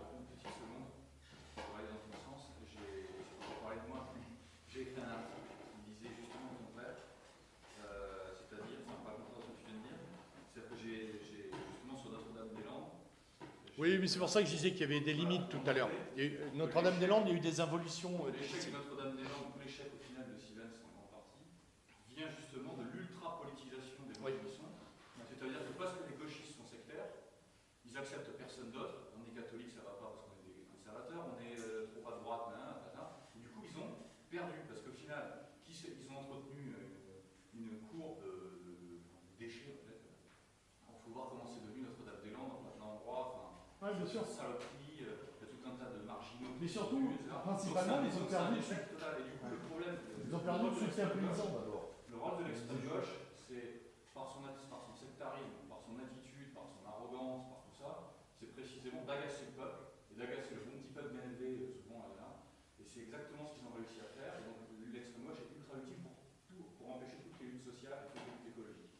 Oui, mais c'est pour ça que je disais qu'il y avait des limites tout à l'heure. Euh, Notre-Dame-des-Landes, il y a eu des involutions. Euh, l'échec de Notre-Dame-des-Landes, l'échec au final de Sylvain, en grande partie, vient justement de l'ultra-politisation des moyens oui. C'est-à-dire que parce que les gauchistes sont sectaires, ils acceptent personne d'autre, bien sûr. euh, il y a tout un tas de marginaux. Mais surtout, principalement, ils ont perdu-. Ils ont perdu le soutien paysan d'abord. Le rôle de l'extrême gauche, c'est par son, atti- par son sectarisme, par son attitude, par son arrogance, par tout ça, c'est précisément d'agacer le peuple et d'agacer le bon petit peuple bien élevé, souvent là. Et c'est exactement ce qu'ils ont réussi à faire. Et donc l'extrême gauche est ultra utile pour, tout, pour empêcher toutes les luttes sociales et toutes les luttes écologiques.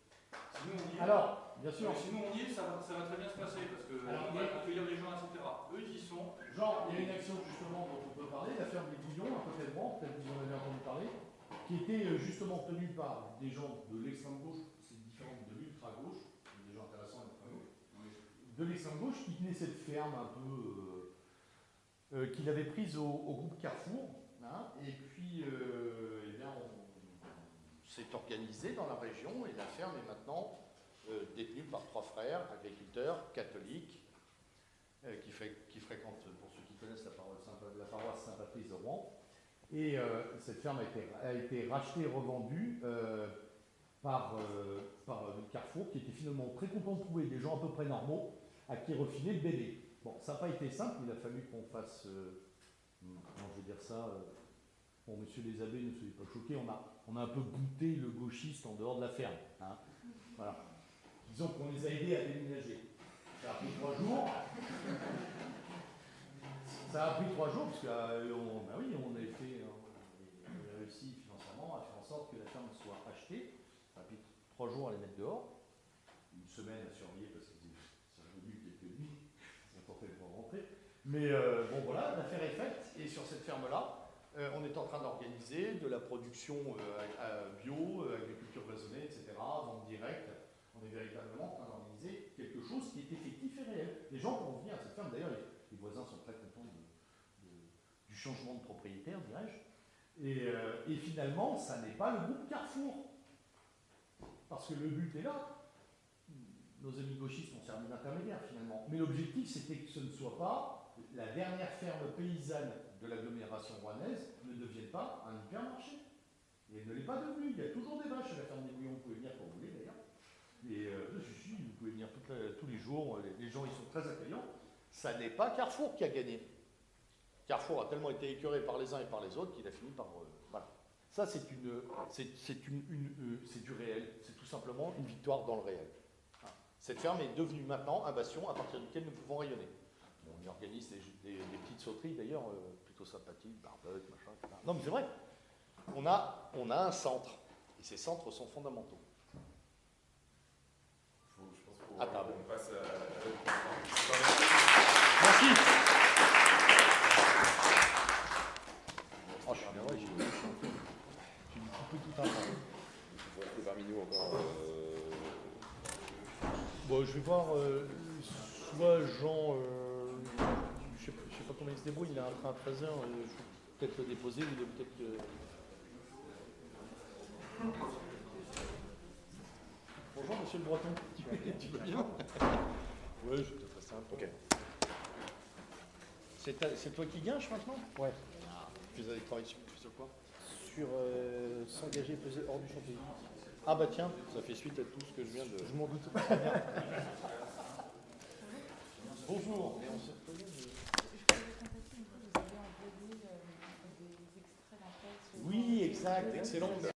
Sinon, on est. Alors, bien sûr, Mais sinon, on y est, ça va, ça va très bien se passer parce que Alors, on va accueillir les gens, etc. Eux, ils y sont. Genre, il y a une action justement dont on peut parler, la ferme des Bouillons, à côté de Rouen, peut-être que vous en avez entendu parler, qui était euh, justement tenue par des gens de l'extrême gauche, c'est différent de l'ultra-gauche, des gens intéressants à l'extrême gauche, de l'extrême gauche qui tenait cette ferme un peu euh, euh, qu'il avait prise au, au groupe Carrefour, hein, et puis euh, eh bien, on, on s'est organisé dans la région et la ferme est maintenant euh, détenue par trois frères agriculteurs catholiques euh, qui, fré- qui fréquentent, pour ceux qui connaissent la paroisse, la paroisse Saint-Patrice de Rouen. Et euh, cette ferme a été, a été rachetée et revendue par, Carrefour, qui était finalement très content de trouver des gens à peu près normaux à qui refiler le bébé. Bon, ça n'a pas été simple, il a fallu qu'on fasse, comment je vais dire ça, bon, monsieur les abbés, ne soyez pas choqués, on a, on a un peu bouté le gauchiste en dehors de la ferme. hein. Voilà. Disons qu'on les a aidés à déménager. Ça a pris trois jours. Ça a pris trois jours, parce que euh, bah oui, euh, on avait réussi financièrement à faire en sorte que la ferme soit achetée. Ça a pris trois jours à les mettre dehors. Une semaine à surveiller parce que c'est revenu quelques nuits. De rentrer. Mais euh, bon voilà, l'affaire est faite. Et sur cette ferme-là, euh, on est en train d'organiser de la production bio, agriculture raisonnée, etc., vente directe. On est véritablement en train d'organiser quelque chose qui est effectif et réel. Les gens pourront venir à cette ferme. D'ailleurs, les, les voisins sont très contents du changement de propriétaire, dirais-je. Et, euh, et finalement, ça n'est pas le groupe Carrefour. Parce que le but est là. Nos amis gauchistes ont servi d'intermédiaire finalement. Mais l'objectif, c'était que ce ne soit pas la dernière ferme paysanne de l'agglomération rouennaise ne devienne pas un hypermarché. Et elle ne l'est pas devenue. Il y a toujours des vaches à la ferme des Bouillons. Vous pouvez venir quand vous d'ailleurs. Et euh, vous pouvez venir tous les jours. Les, gens, ils sont très accueillants. Ça n'est pas Carrefour qui a gagné. Carrefour a tellement été écœuré par les uns et par les autres qu'il a fini par. euh, voilà. Ça, c'est une, c'est, une, euh, du réel. C'est tout simplement une victoire dans le réel. Cette ferme est devenue maintenant un bastion à partir duquel nous pouvons rayonner. On y organise des, petites sauteries d'ailleurs plutôt sympathiques, barbecue, machin. Non, mais c'est vrai. On a, on a un centre. Et ces centres sont fondamentaux. Faut- je pense qu'on À table. Merci. Oh, je suis bien, ouais, j'ai tout un parmi nous encore. euh, Bon, je vais voir, euh, soit Jean, euh, je sais, pas- je sais pas comment il se débrouille, il a un train à 13h, je vais peut-être le déposer, ou il est peut-être... euh, Bonjour Monsieur le Breton, tu, vas bien Oui, je te ferai ça. Ok. C'est c'est toi qui gâches maintenant Ouais. Tu faisais travail sur, sur quoi? Sur euh, s'engager, peser hors du champ pays. Ah bah tiens, ça fait suite à tout ce que je viens de... Je m'en doute. Bonjour Et on reconnu, mais- Je